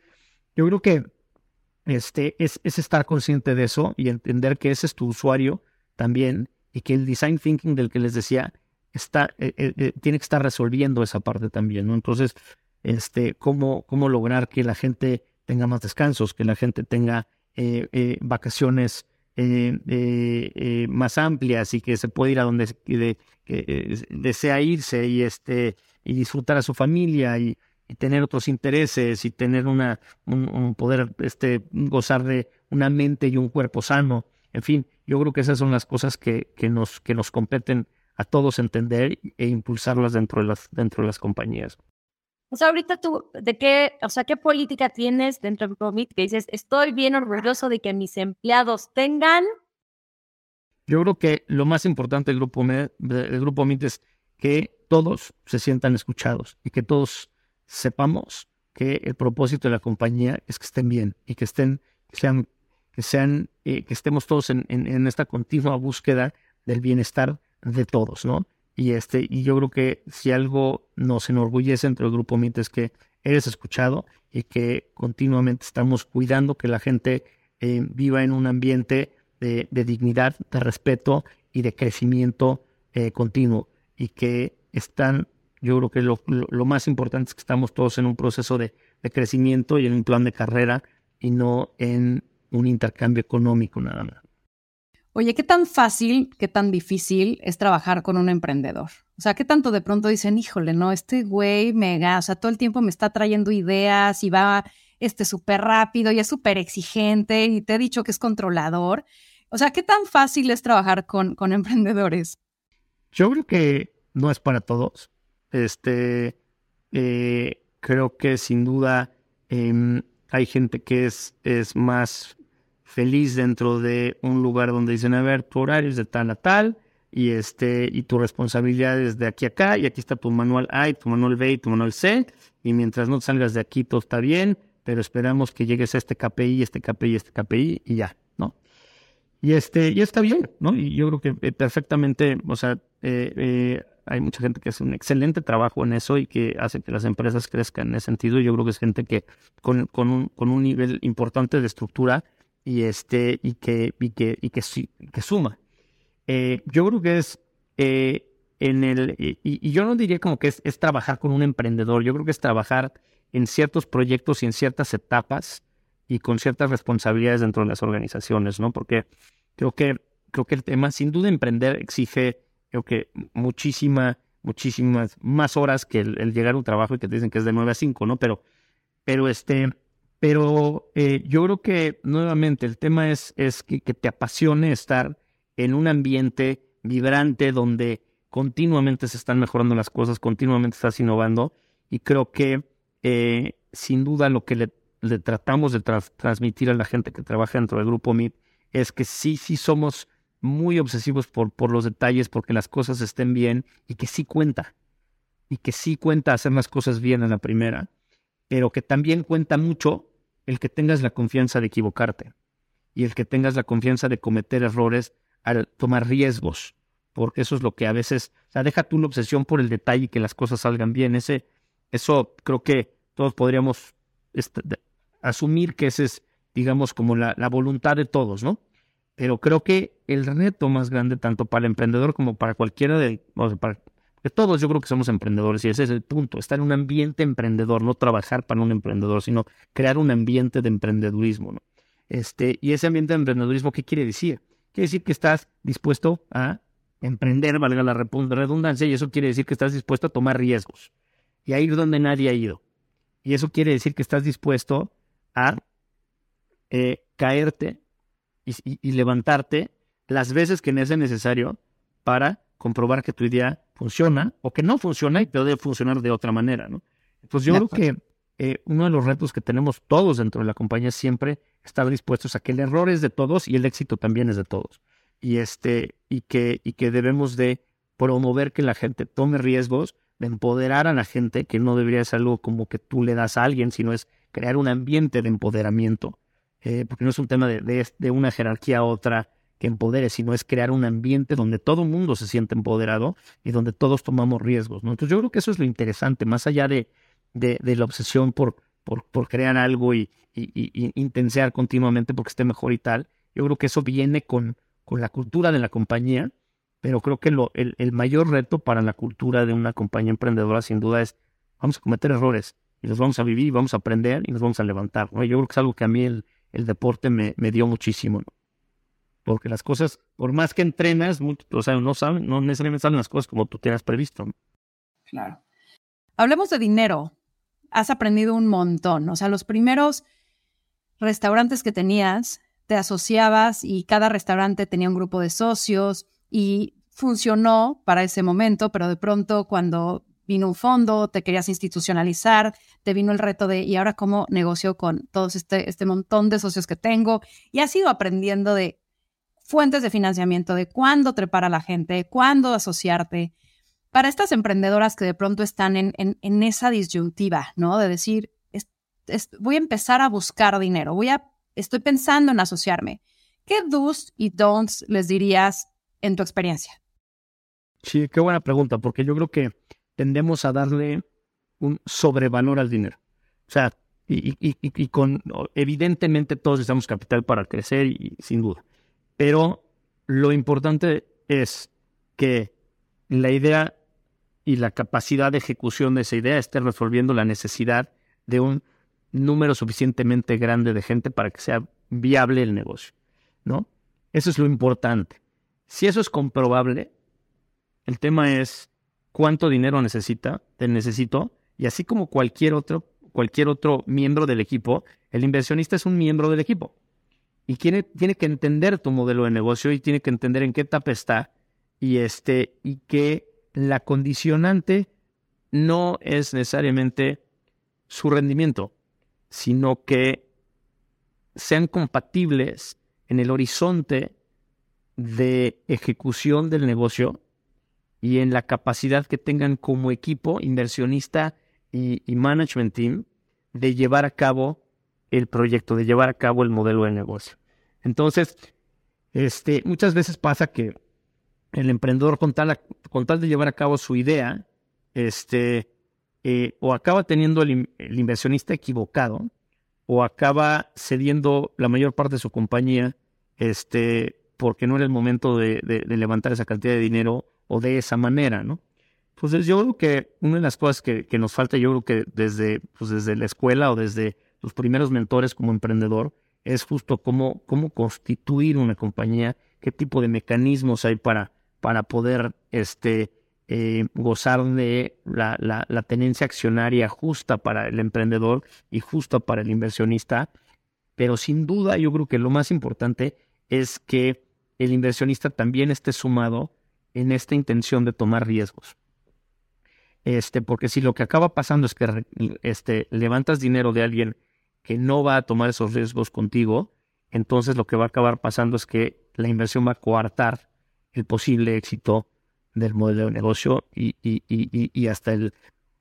yo creo que este es, es estar consciente de eso y entender que ese es tu usuario también y que el design thinking del que les decía está, eh, eh, eh, tiene que estar resolviendo esa parte también, ¿no? Entonces, este, cómo, cómo lograr que la gente tenga más descansos, que la gente tenga vacaciones eh, eh, eh, más amplias y que se puede ir a donde desea irse y, este, y disfrutar a su familia y, tener otros intereses y tener una, un, poder este, gozar de una mente y un cuerpo sano. En fin, yo creo que esas son las cosas que, que, nos, que nos competen a todos entender e impulsarlas dentro de las, dentro de las compañías. O sea, ahorita tú, ¿de qué, o sea, qué política tienes dentro del Grupo que dices, estoy bien orgulloso de que mis empleados tengan? Yo creo que lo más importante del Grupo, del grupo MIT es que todos se sientan escuchados y que todos sepamos que el propósito de la compañía es que estén bien y que estén, que sean, que sean, eh, que estemos todos en, en esta continua búsqueda del bienestar de todos, ¿no? Y, este, y yo creo que si algo nos enorgullece entre el grupo MIT es que eres escuchado y que continuamente estamos cuidando que la gente eh, viva en un ambiente de, dignidad, de respeto y de crecimiento eh, continuo. Y que están, yo creo que lo, más importante es que estamos todos en un proceso de, de crecimiento y en un plan de carrera y no en un intercambio económico nada más. Oye, ¿qué tan fácil, qué tan difícil es trabajar con un emprendedor? O sea, ¿qué tanto de pronto dicen, híjole, no, este güey mega, o sea, todo el tiempo me está trayendo ideas y va este súper rápido y es súper exigente y te he dicho que es controlador. O sea, ¿qué tan fácil es trabajar con, con emprendedores? Yo creo que no es para todos. Este, eh, creo que sin duda em, hay gente que es, es más feliz dentro de un lugar donde dicen, a ver, tu horario es de tal a tal, y este, y tu responsabilidad es de aquí a acá, y aquí está tu manual A, y tu manual B, y tu manual C, y mientras no salgas de aquí todo está bien, pero esperamos que llegues a este KPI, este KPI, este KPI, y ya, ¿no? Y este, y está bien, ¿no? Y yo creo que eh, perfectamente, o sea, eh, eh, hay mucha gente que hace un excelente trabajo en eso y que hace que las empresas crezcan en ese sentido. Yo creo que es gente que con, con, un, con un nivel importante de estructura y este y que y que y que, que suma. yo creo que es en el y, yo no diría como que es, es trabajar con un emprendedor. Yo creo que es trabajar en ciertos proyectos y en ciertas etapas y con ciertas responsabilidades dentro de las organizaciones, ¿no? Porque creo que, creo que el tema, sin duda, emprender exige, creo que muchísima, muchísimas más horas que el, llegar a un trabajo y que te dicen que es de 9 a 5, ¿no? Pero, pero este, pero eh, yo creo que nuevamente el tema es, es que, te apasione estar en un ambiente vibrante donde continuamente se están mejorando las cosas, continuamente estás innovando y creo que eh, sin duda lo que le le tratamos de transmitir a la gente que trabaja dentro del grupo MIT es que sí, sí somos muy obsesivos por, por los detalles, porque las cosas estén bien y que sí cuenta. Y que sí cuenta hacer las cosas bien en la primera, pero que también cuenta mucho el que tengas la confianza de equivocarte y el que tengas la confianza de cometer errores al tomar riesgos, porque eso es lo que a veces, o sea, deja tú la obsesión por el detalle y que las cosas salgan bien. Ese, eso creo que todos podríamos asumir que ese es, digamos, como la, voluntad de todos, ¿no? Pero creo que el reto más grande, tanto para el emprendedor como para cualquiera de, o para todos yo creo que somos emprendedores y ese es el punto, estar en un ambiente emprendedor, no trabajar para un emprendedor, sino crear un ambiente de emprendedurismo, ¿no? Este, y ese ambiente de emprendedurismo, ¿qué quiere decir? Quiere decir que estás dispuesto a emprender, valga la redundancia, y eso quiere decir que estás dispuesto a tomar riesgos y a ir donde nadie ha ido. Y eso quiere decir que estás dispuesto a eh, caerte y, levantarte las veces que sea necesario para comprobar que tu idea funciona o que no funciona y puede funcionar de otra manera, ¿no? Entonces yo creo que eh, uno de los retos que tenemos todos dentro de la compañía es siempre estar dispuestos a que el error es de todos y el éxito también es de todos. Y este, y que, y que debemos de promover que la gente tome riesgos, de empoderar a la gente, que no debería ser algo como que tú le das a alguien, sino es crear un ambiente de empoderamiento, eh, porque no es un tema de, de, una jerarquía a otra que empodere, sino es crear un ambiente donde todo el mundo se siente empoderado y donde todos tomamos riesgos. ¿no? Entonces yo creo que eso es lo interesante, más allá de, de, la obsesión por, por, crear algo y, y, intensear continuamente porque esté mejor y tal. Yo creo que eso viene con, con la cultura de la compañía, pero creo que lo, el, mayor reto para la cultura de una compañía emprendedora sin duda es vamos a cometer errores, y los vamos a vivir y vamos a aprender y nos vamos a levantar. Yo creo que es algo que a mí el, deporte me, me, dio muchísimo. Porque las cosas, por más que entrenas, o sea, no, saben, no necesariamente salen las cosas como tú tienes previsto. Claro. Hablemos de dinero. Has aprendido un montón. O sea, los primeros restaurantes que tenías, te asociabas y cada restaurante tenía un grupo de socios y funcionó para ese momento, pero de pronto cuando vino un fondo, te querías institucionalizar, te vino el reto de, ¿y ahora cómo negocio con todos este, este montón de socios que tengo? Y has ido aprendiendo de fuentes de financiamiento, de cuándo trepar a la gente, cuándo asociarte. Para estas emprendedoras que de pronto están en, en, esa disyuntiva, ¿no? De decir, voy a empezar a buscar dinero, voy a, estoy pensando en asociarme. ¿Qué do's y don'ts les dirías en tu experiencia? Sí, qué buena pregunta, porque yo creo que tendemos a darle un sobrevalor al dinero. O sea, y, con, evidentemente todos necesitamos capital para crecer y sin duda. Pero lo importante es que la idea y la capacidad de ejecución de esa idea esté resolviendo la necesidad de un número suficientemente grande de gente para que sea viable el negocio, ¿no? Eso es lo importante. Si eso es comprobable, el tema es cuánto dinero necesita, te necesito, y así como cualquier otro, cualquier otro miembro del equipo, el inversionista es un miembro del equipo. Y tiene, tiene que entender tu modelo de negocio y tiene que entender en qué etapa está y, este, y que la condicionante no es necesariamente su rendimiento, sino que sean compatibles en el horizonte de ejecución del negocio y en la capacidad que tengan como equipo, inversionista y, management team, de llevar a cabo el proyecto, de llevar a cabo el modelo de negocio. Entonces, este, muchas veces pasa que el emprendedor con tal, con tal de llevar a cabo su idea, este, eh, o acaba teniendo el, inversionista equivocado, o acaba cediendo la mayor parte de su compañía, este, porque no era el momento de, levantar esa cantidad de dinero o de esa manera, ¿no? Entonces yo creo que una de las cosas que, nos falta, yo creo que desde, pues desde la escuela o desde los primeros mentores como emprendedor, es justo cómo, cómo constituir una compañía, qué tipo de mecanismos hay para, para poder este, eh, gozar de la, la, tenencia accionaria justa para el emprendedor y justa para el inversionista. Pero sin duda yo creo que lo más importante es que el inversionista también esté sumado en esta intención de tomar riesgos. Este, porque si lo que acaba pasando es que este, levantas dinero de alguien que no va a tomar esos riesgos contigo, entonces lo que va a acabar pasando es que la inversión va a coartar el posible éxito del modelo de negocio y, y, y, y hasta, el,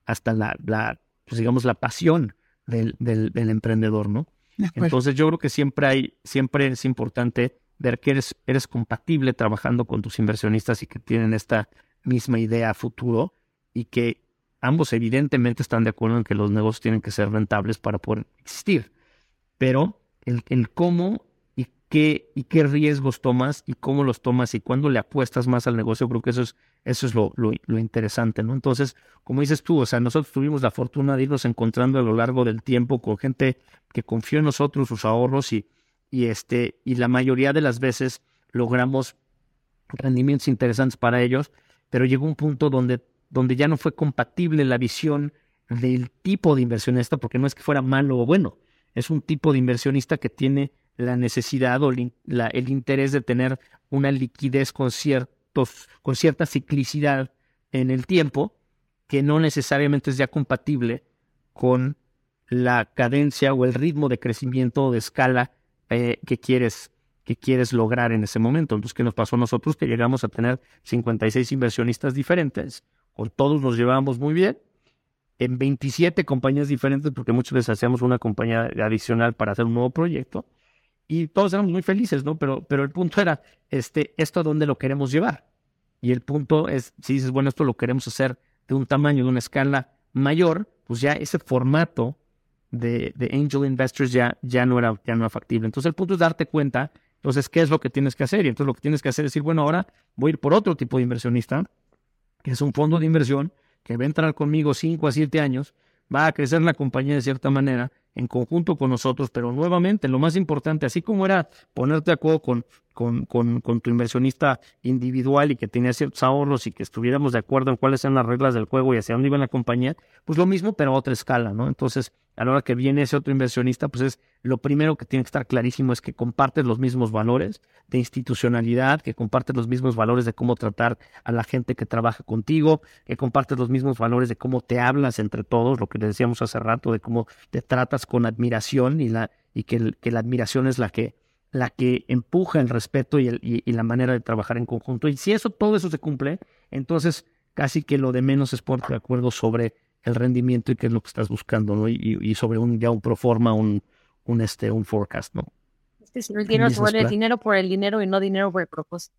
hasta la, la pues digamos, la pasión del, del, del emprendedor, ¿no? Entonces yo creo que siempre hay, siempre es importante ver que eres, eres compatible trabajando con tus inversionistas y que tienen esta misma idea a futuro y que ambos evidentemente están de acuerdo en que los negocios tienen que ser rentables para poder existir. Pero el, el cómo y qué, y qué riesgos tomas y cómo los tomas y cuándo le apuestas más al negocio, creo que eso es, eso es lo, lo, interesante, ¿no? Entonces, como dices tú, o sea, nosotros tuvimos la fortuna de irnos encontrando a lo largo del tiempo con gente que confió en nosotros, sus ahorros y y, este, y la mayoría de las veces logramos rendimientos interesantes para ellos, pero llegó un punto donde, donde ya no fue compatible la visión del tipo de inversionista, porque no es que fuera malo o bueno, es un tipo de inversionista que tiene la necesidad o el interés de tener una liquidez con, ciertos, con cierta ciclicidad en el tiempo, que no necesariamente es ya compatible con la cadencia o el ritmo de crecimiento o de escala eh, que quieres que quieres lograr en ese momento. Entonces, ¿qué nos pasó a nosotros? Que llegamos a tener 56 inversionistas diferentes. Con todos nos llevábamos muy bien. En 27 compañías diferentes, porque muchas veces hacíamos una compañía adicional para hacer un nuevo proyecto. Y todos éramos muy felices, ¿no? Pero, pero el punto era, este, ¿esto a dónde lo queremos llevar? Y el punto es, si dices, bueno, esto lo queremos hacer de un tamaño, de una escala mayor, pues ya ese formato de, angel investors ya, ya, no era, ya no era factible. Entonces el punto es darte cuenta, entonces, ¿qué es lo que tienes que hacer? Y entonces lo que tienes que hacer es decir, bueno, ahora voy a ir por otro tipo de inversionista, que es un fondo de inversión que va a entrar conmigo 5 a 7 años, va a crecer la compañía de cierta manera, en conjunto con nosotros, pero nuevamente lo más importante, así como era ponerte de acuerdo con, con, con, con, tu inversionista individual y que tenía ciertos ahorros y que estuviéramos de acuerdo en cuáles eran las reglas del juego y hacia dónde iba la compañía, pues lo mismo, pero a otra escala, ¿no? Entonces, a la hora que viene ese otro inversionista, pues es lo primero que tiene que estar clarísimo es que compartes los mismos valores de institucionalidad, que compartes los mismos valores de cómo tratar a la gente que trabaja contigo, que compartes los mismos valores de cómo te hablas entre todos, lo que decíamos hace rato, de cómo te tratas con admiración y, la, y que, la admiración es la que, la que empuja el respeto y, y, la manera de trabajar en conjunto. Y si eso, todo eso se cumple, entonces casi que lo de menos es ponerte de acuerdo sobre el rendimiento y qué es lo que estás buscando, ¿no? Y, y sobre un, ya un proforma, un, un, este, un forecast, ¿no? Es que si el dinero se vuelve dinero por el dinero y no dinero por el propósito.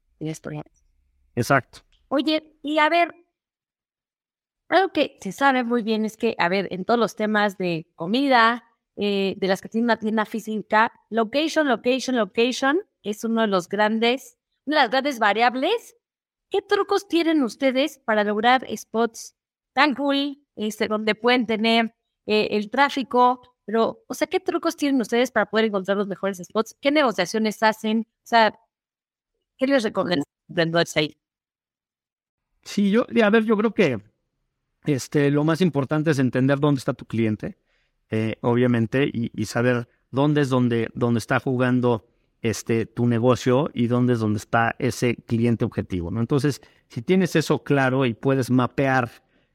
Exacto. Oye, y a ver, algo que se sabe muy bien es que, a ver, en todos los temas de comida, eh, de las que tienen una tienda física, location, location, location es uno de los grandes, una de las grandes variables. ¿Qué trucos tienen ustedes para lograr spots tan cool este, donde pueden tener eh, el tráfico, pero, o sea, ¿qué trucos tienen ustedes para poder encontrar los mejores spots? ¿Qué negociaciones hacen? O sea, ¿qué les recomiendan website? Sí, yo, a ver, yo creo que este, lo más importante es entender dónde está tu cliente, eh, obviamente, y, saber dónde es donde, donde está jugando este, tu negocio y dónde es donde está ese cliente objetivo, ¿no? Entonces, si tienes eso claro y puedes mapear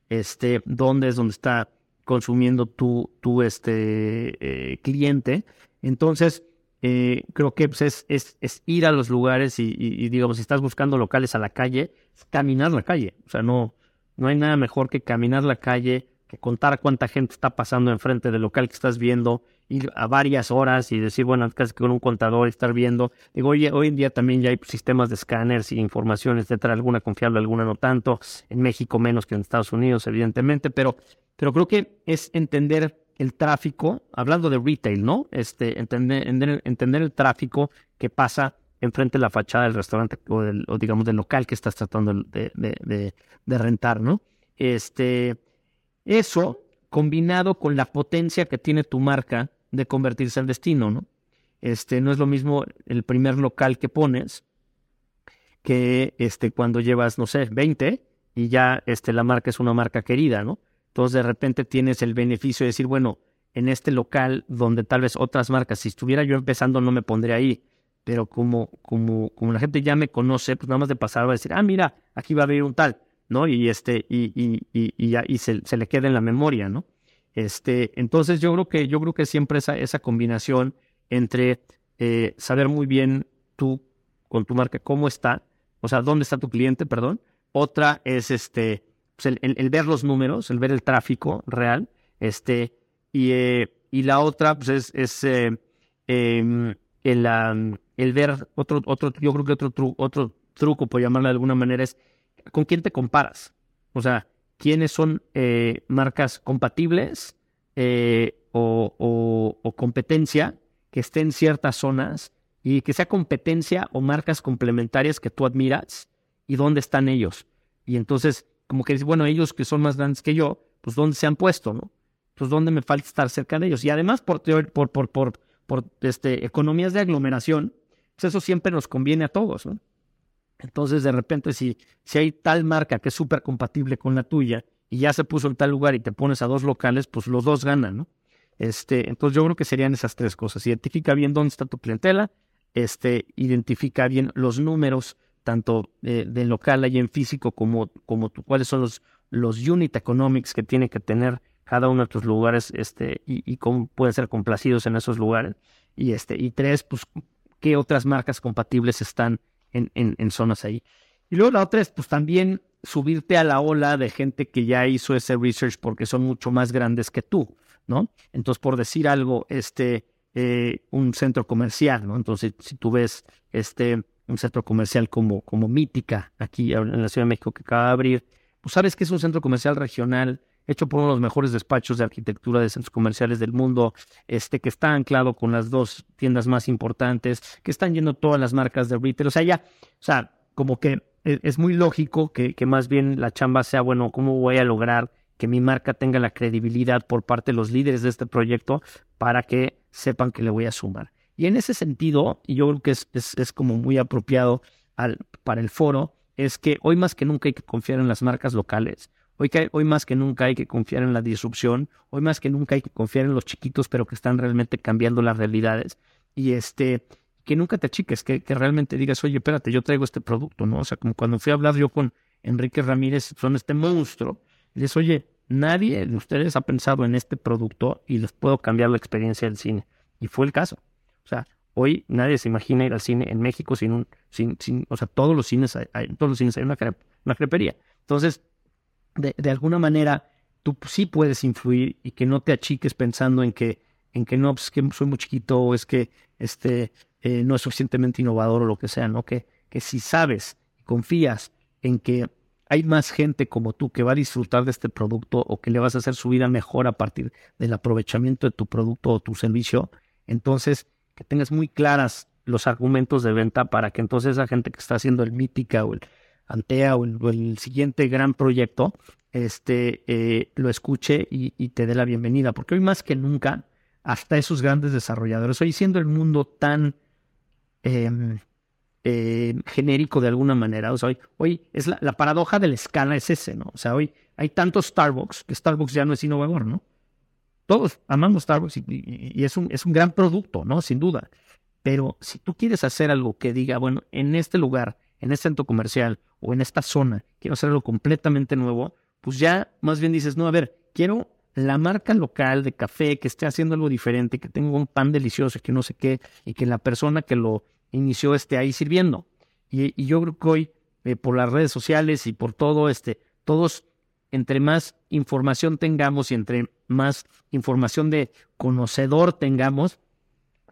este, dónde es donde está consumiendo tu, tu este, eh, cliente. Entonces, eh, creo que pues, es, es, es, ir a los lugares y, y, digamos, si estás buscando locales a la calle, caminar la calle. O sea, no, no hay nada mejor que caminar la calle, que contar cuánta gente está pasando enfrente del local que estás viendo, ir a varias horas y decir, bueno, casi con un contador estar viendo. Digo, oye, hoy en día también ya hay sistemas de escáneres y información, etcétera, alguna confiable, alguna no tanto. En México menos que en Estados Unidos, evidentemente, pero, pero creo que es entender el tráfico, hablando de retail, ¿no? Este, entender, entender, el tráfico que pasa enfrente de la fachada del restaurante o, del, o digamos del local que estás tratando de, de, de rentar, ¿no? Este, eso, combinado con la potencia que tiene tu marca de convertirse en destino, ¿no? Este, no es lo mismo el primer local que pones que este, cuando llevas, no sé, 20 y ya este, la marca es una marca querida, ¿no? Entonces de repente tienes el beneficio de decir, bueno, en este local donde tal vez otras marcas, si estuviera yo empezando no me pondría ahí, pero como, como, como la gente ya me conoce, pues nada más de pasar va a decir, ah, mira, aquí va a haber un tal. ¿no? Y este, y, y, y, y, ya, y se, se, le queda en la memoria, ¿no? Este, entonces yo creo que, yo creo que siempre esa, esa combinación entre eh, saber muy bien tú con tu marca cómo está, o sea, dónde está tu cliente, perdón. Otra es este, pues el, ver los números, el ver el tráfico real, este, y, eh, la otra pues es, es eh, em, el, el ver otro, otro, yo creo que otro, otro truco, por llamarlo de alguna manera, es ¿con quién te comparas? O sea, ¿quiénes son eh, marcas compatibles eh, o, competencia que estén en ciertas zonas y que sea competencia o marcas complementarias que tú admiras y dónde están ellos? Y entonces, como que bueno, ellos que son más grandes que yo, pues dónde se han puesto, ¿no? Pues dónde me falta estar cerca de ellos. Y además, por, por, por, por, por este, economías de aglomeración, pues eso siempre nos conviene a todos, ¿no? Entonces, de repente, si, si hay tal marca que es súper compatible con la tuya y ya se puso en tal lugar y te pones a dos locales, pues los dos ganan, ¿no? Este, entonces yo creo que serían esas tres cosas. Identifica bien dónde está tu clientela, este, identifica bien los números, tanto de, del local ahí en físico como, como cuáles son los, los unit economics que tiene que tener cada uno de tus lugares, este, y, y cómo pueden ser complacidos en esos lugares. Y este, y tres, pues, qué otras marcas compatibles están en, zonas ahí. Y luego la otra es, pues también subirte a la ola de gente que ya hizo ese research porque son mucho más grandes que tú, ¿no? Entonces, por decir algo, este, eh, un centro comercial, ¿no? Entonces, si tú ves este, un centro comercial como, como Mítica, aquí en la Ciudad de México que acaba de abrir, pues sabes que es un centro comercial regional hecho por uno de los mejores despachos de arquitectura de centros comerciales del mundo, este, que está anclado con las dos tiendas más importantes, que están yendo todas las marcas de retail. O sea, ya, o sea, como que e, es muy lógico que, que más bien la chamba sea, bueno, ¿cómo voy a lograr que mi marca tenga la credibilidad por parte de los líderes de este proyecto para que sepan que le voy a sumar? Y en ese sentido, y yo creo que es, es, es como muy apropiado al, para el foro, es que hoy más que nunca hay que confiar en las marcas locales. Hoy, más que nunca hay que confiar en la disrupción, hoy más que nunca hay que confiar en los chiquitos, pero que están realmente cambiando las realidades. Y este, que nunca te achiques, que, realmente digas, oye, espérate, yo traigo este producto, ¿no? O sea, como cuando fui a hablar yo con Enrique Ramírez, son este monstruo, y les, oye, nadie de ustedes ha pensado en este producto y les puedo cambiar la experiencia del cine. Y fue el caso. O sea, hoy nadie se imagina ir al cine en México sin un, sin, sin, o sea, todos los cines hay, todos los cines hay una crepería. Entonces, de, alguna manera tú sí puedes influir y que no te achiques pensando en que, en que no, pues, que soy muy chiquito o es que este, eh, no es suficientemente innovador o lo que sea, ¿no? Que, que si sabes y confías en que hay más gente como tú que va a disfrutar de este producto o que le vas a hacer su vida mejor a partir del aprovechamiento de tu producto o tu servicio, entonces que tengas muy claras los argumentos de venta para que entonces esa gente que está haciendo el mítica o el, Antea o el, siguiente gran proyecto, este, eh, lo escuche y, te dé la bienvenida. Porque hoy más que nunca, hasta esos grandes desarrolladores, hoy siendo el mundo tan em, em, genérico de alguna manera, o sea, hoy, hoy es la, paradoja de la escala es ese, ¿no? O sea, hoy hay tantos Starbucks que Starbucks ya no es innovador, ¿no? Todos amamos Starbucks y, es, un, es un gran producto, ¿no? Sin duda. Pero si tú quieres hacer algo que diga, bueno, en este lugar en este centro comercial o en esta zona, quiero hacer algo completamente nuevo, pues ya más bien dices, no, a ver, quiero la marca local de café que esté haciendo algo diferente, que tenga un pan delicioso, que no sé qué, y que la persona que lo inició esté ahí sirviendo. Y, yo creo que hoy, eh, por las redes sociales y por todo, este, todos, entre más información tengamos y entre más información de conocedor tengamos,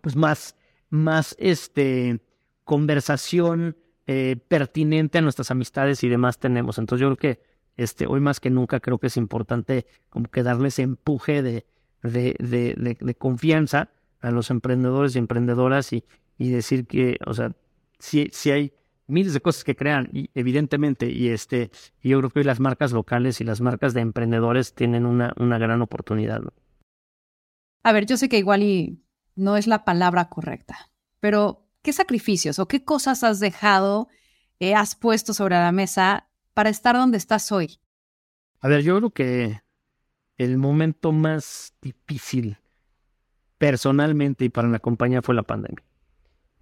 pues más, más este, conversación eh, pertinente a nuestras amistades y demás tenemos. Entonces yo creo que este, hoy más que nunca creo que es importante como que darle ese empuje de, de, de, confianza a los emprendedores y emprendedoras y, y decir que, o sea, si, si hay miles de cosas que crean, evidentemente, y este, yo creo que hoy las marcas locales y las marcas de emprendedores tienen una, una gran oportunidad. A ver, yo sé que igual y no es la palabra correcta, pero ¿qué sacrificios o qué cosas has dejado, eh, has puesto sobre la mesa para estar donde estás hoy? A ver, yo creo que el momento más difícil personalmente y para la compañía fue la pandemia.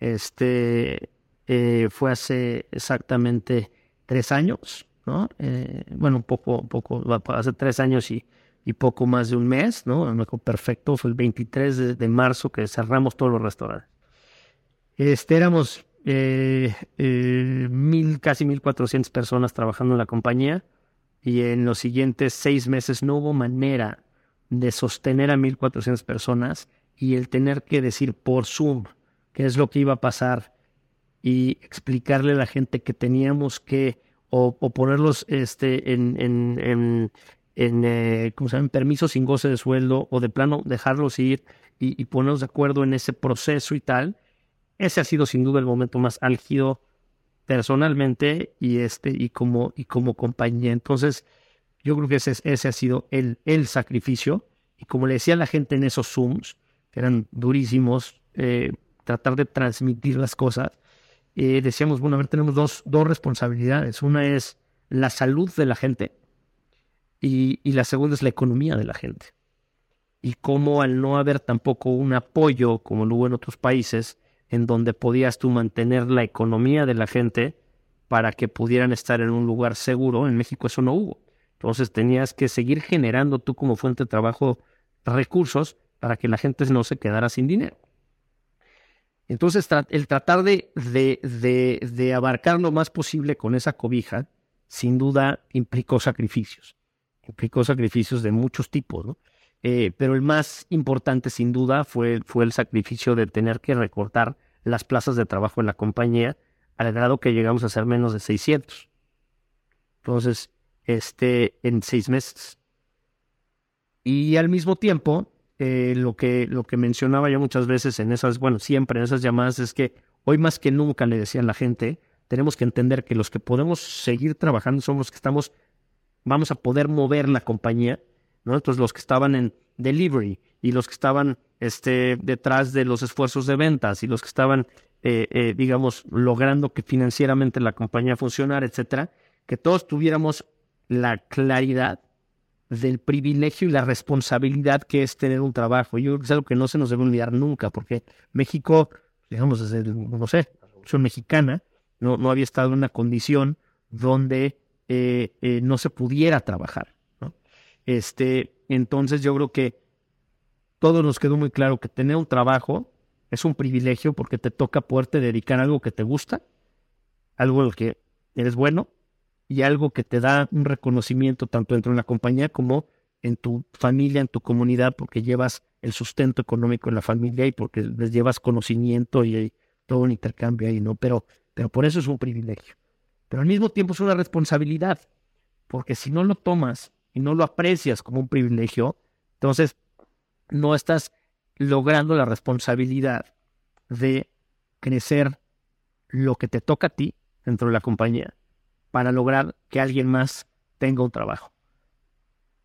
Este eh, fue hace exactamente tres años, ¿no? Eh, bueno, poco, poco, hace tres años y, y poco más de un mes, ¿no? Perfecto, fue el 23 de, de marzo que cerramos todos los restaurantes. Este, éramos eh, eh, mil, casi 1.400 personas trabajando en la compañía y en los siguientes seis meses no hubo manera de sostener a 1.400 personas y el tener que decir por Zoom qué es lo que iba a pasar y explicarle a la gente que teníamos que o, ponerlos este, en, en, en, en eh, ¿cómo se llama? permisos sin goce de sueldo o de plano dejarlos ir y, y ponernos de acuerdo en ese proceso y tal ese ha sido sin duda el momento más álgido personalmente y este y como y como compañía. Entonces, yo creo que ese, ese ha sido el, el sacrificio. Y como le decía la gente en esos Zooms, que eran durísimos, eh, tratar de transmitir las cosas, eh, decíamos, bueno, a ver, tenemos dos, dos responsabilidades. Una es la salud de la gente y, y la segunda es la economía de la gente. Y cómo al no haber tampoco un apoyo, como lo hubo en otros países, en donde podías tú mantener la economía de la gente para que pudieran estar en un lugar seguro. En México eso no hubo. Entonces tenías que seguir generando tú como fuente de trabajo recursos para que la gente no se quedara sin dinero. Entonces el tratar de, de, de, abarcar lo más posible con esa cobija, sin duda implicó sacrificios. Implicó sacrificios de muchos tipos, ¿no? Eh, pero el más importante, sin duda, fue, fue el sacrificio de tener que recortar las plazas de trabajo en la compañía, al grado que llegamos a ser menos de 600. Entonces, este, en seis meses. Y al mismo tiempo, eh, lo, que, lo que mencionaba yo muchas veces en esas, bueno, siempre en esas llamadas es que hoy más que nunca le decían a la gente, tenemos que entender que los que podemos seguir trabajando somos los que estamos, vamos a poder mover la compañía ¿no? Entonces los que estaban en delivery y los que estaban este, detrás de los esfuerzos de ventas y los que estaban, eh, eh, digamos, logrando que financieramente la compañía funcionara, etcétera, que todos tuviéramos la claridad del privilegio y la responsabilidad que es tener un trabajo. Yo creo que es algo que no se nos debe olvidar nunca, porque México, digamos, desde, no sé, la Revolución Mexicana, no, no había estado en una condición donde eh, no se pudiera trabajar. Este, entonces yo creo que todos nos quedó muy claro que tener un trabajo es un privilegio porque te toca poderte dedicar a algo que te gusta, algo en lo que eres bueno y algo que te da un reconocimiento tanto dentro de la compañía como en tu familia, en tu comunidad, porque llevas el sustento económico en la familia y porque les llevas conocimiento y hay todo un intercambio ahí, ¿no? Pero, pero por eso es un privilegio. Pero al mismo tiempo es una responsabilidad, porque si no lo tomas y no lo aprecias como un privilegio, entonces no estás logrando la responsabilidad de crecer lo que te toca a ti dentro de la compañía para lograr que alguien más tenga un trabajo.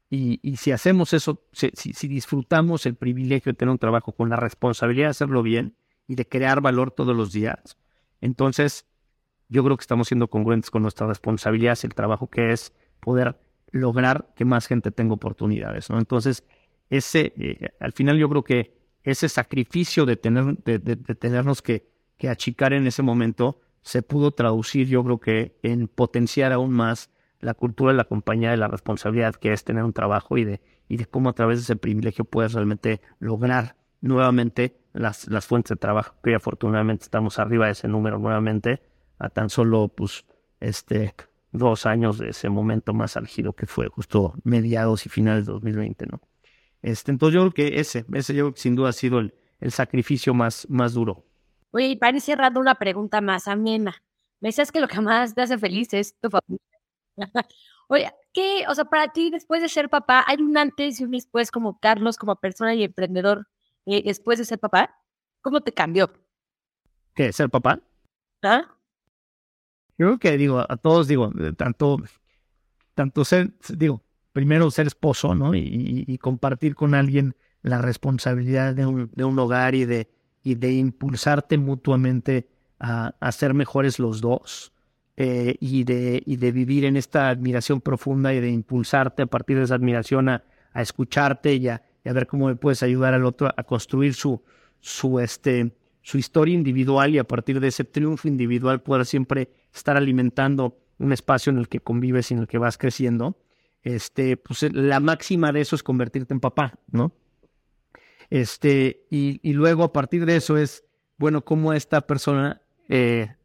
Y, y si hacemos eso, si, si, disfrutamos el privilegio de tener un trabajo con la responsabilidad de hacerlo bien y de crear valor todos los días, entonces yo creo que estamos siendo congruentes con nuestra responsabilidad, el trabajo que es poder lograr que más gente tenga oportunidades, ¿no? Entonces, ese, eh, al final yo creo que ese sacrificio de, tener, de, tenernos que, que, achicar en ese momento se pudo traducir, yo creo que, en potenciar aún más la cultura de la compañía, de la responsabilidad que es tener un trabajo y de, y de cómo a través de ese privilegio puedes realmente lograr nuevamente las, las fuentes de trabajo, que afortunadamente estamos arriba de ese número nuevamente, a tan solo pues este dos años de ese momento más álgido que fue justo mediados y finales de 2020, ¿no? Este, entonces yo creo que ese, ese yo sin duda ha sido el, el sacrificio más, más duro. Oye, y para ir cerrando una pregunta más amena. Me decías que lo que más te hace feliz es tu familia. Oye, ¿qué, o sea, para ti después de ser papá, hay un antes y un después como Carlos, como persona y emprendedor, eh, después de ser papá? ¿Cómo te cambió? ¿Qué, ser papá? ¿Ah? Yo creo que digo, a todos digo, tanto, tanto ser, digo, primero ser esposo, ¿no? Y, compartir con alguien la responsabilidad de un, de un hogar y de, y de impulsarte mutuamente a, a ser mejores los dos. Eh, y, de, y de vivir en esta admiración profunda y de impulsarte a partir de esa admiración a, a escucharte y a, y ver cómo me puedes ayudar al otro a construir su, su, este, su historia individual y a partir de ese triunfo individual poder siempre estar alimentando un espacio en el que convives y en el que vas creciendo. Este, pues la máxima de eso es convertirte en papá, ¿no? Este, y, y luego a partir de eso es, bueno, cómo esta persona, eh,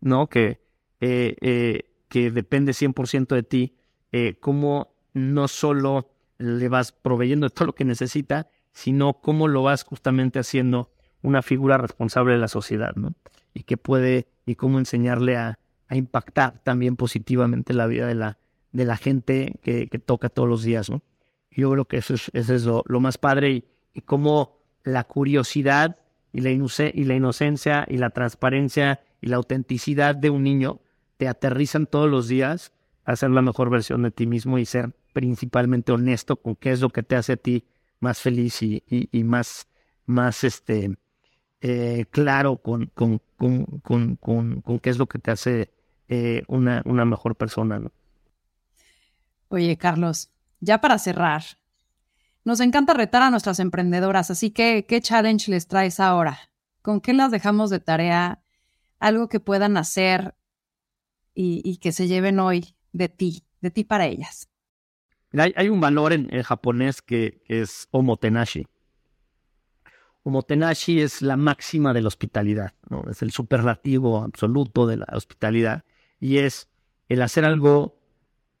¿no? Que, eh, eh, que depende 100% de ti, eh, cómo no solo le vas proveyendo todo lo que necesita, sino cómo lo vas justamente haciendo una figura responsable de la sociedad, ¿no? Y que puede, y cómo enseñarle a, a impactar también positivamente la vida de la, de la gente que, toca todos los días, ¿no? Yo creo que eso es, eso es lo, más padre y, y cómo la curiosidad y la, y la inocencia y la transparencia y la autenticidad de un niño te aterrizan todos los días a ser la mejor versión de ti mismo y ser principalmente honesto con qué es lo que te hace a ti más feliz y, y, más, más este, eh, claro con, con, con, con, con, qué es lo que te hace eh, una, una mejor persona. ¿no? Oye, Carlos, ya para cerrar, nos encanta retar a nuestras emprendedoras, así que, ¿qué challenge les traes ahora? ¿Con qué las dejamos de tarea? Algo que puedan hacer y, que se lleven hoy de ti, de ti para ellas? Hay, un valor en, japonés que, es omotenashi. Omotenashi es la máxima de la hospitalidad, ¿no? es el superlativo absoluto de la hospitalidad y es el hacer algo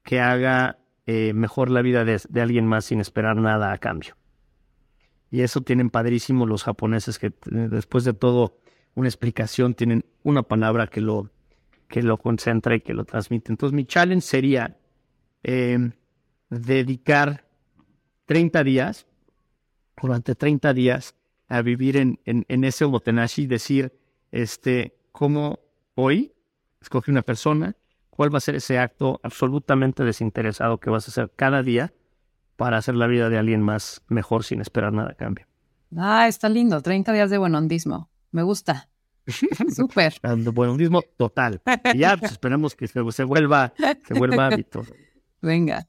que haga eh, mejor la vida de, alguien más sin esperar nada a cambio. Y eso tienen padrísimo los japoneses que después de todo una explicación tienen una palabra que lo, que lo concentra y que lo transmite. Entonces mi challenge sería eh, dedicar 30 días, durante 30 días, a vivir en, en, ese omotenashi y decir, este, cómo hoy escoge una persona, cuál va a ser ese acto absolutamente desinteresado que vas a hacer cada día para hacer la vida de alguien más mejor sin esperar nada a cambio. Ah, está lindo, 30 días de buenondismo. Me gusta. Súper. mismo total. Y ya pues, esperemos que se, vuelva, se vuelva hábito. Venga.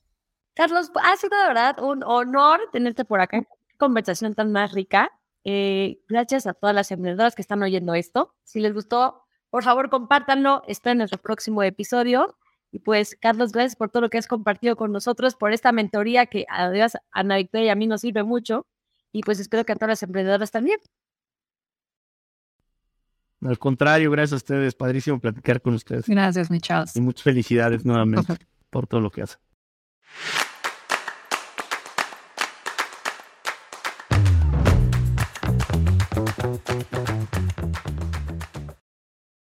Carlos, ha sido de verdad un honor tenerte por acá. Conversación tan más rica. Eh, gracias a todas las emprendedoras que están oyendo esto. Si les gustó, por favor, compártanlo. Está en nuestro próximo episodio. Y pues, Carlos, gracias por todo lo que has compartido con nosotros, por esta mentoría que además a Ana Victoria y a mí nos sirve mucho. Y pues espero que a todas las emprendedoras también. Al contrario, gracias a ustedes. Padrísimo platicar con ustedes. Gracias, mi Y muchas felicidades nuevamente por todo lo que hacen.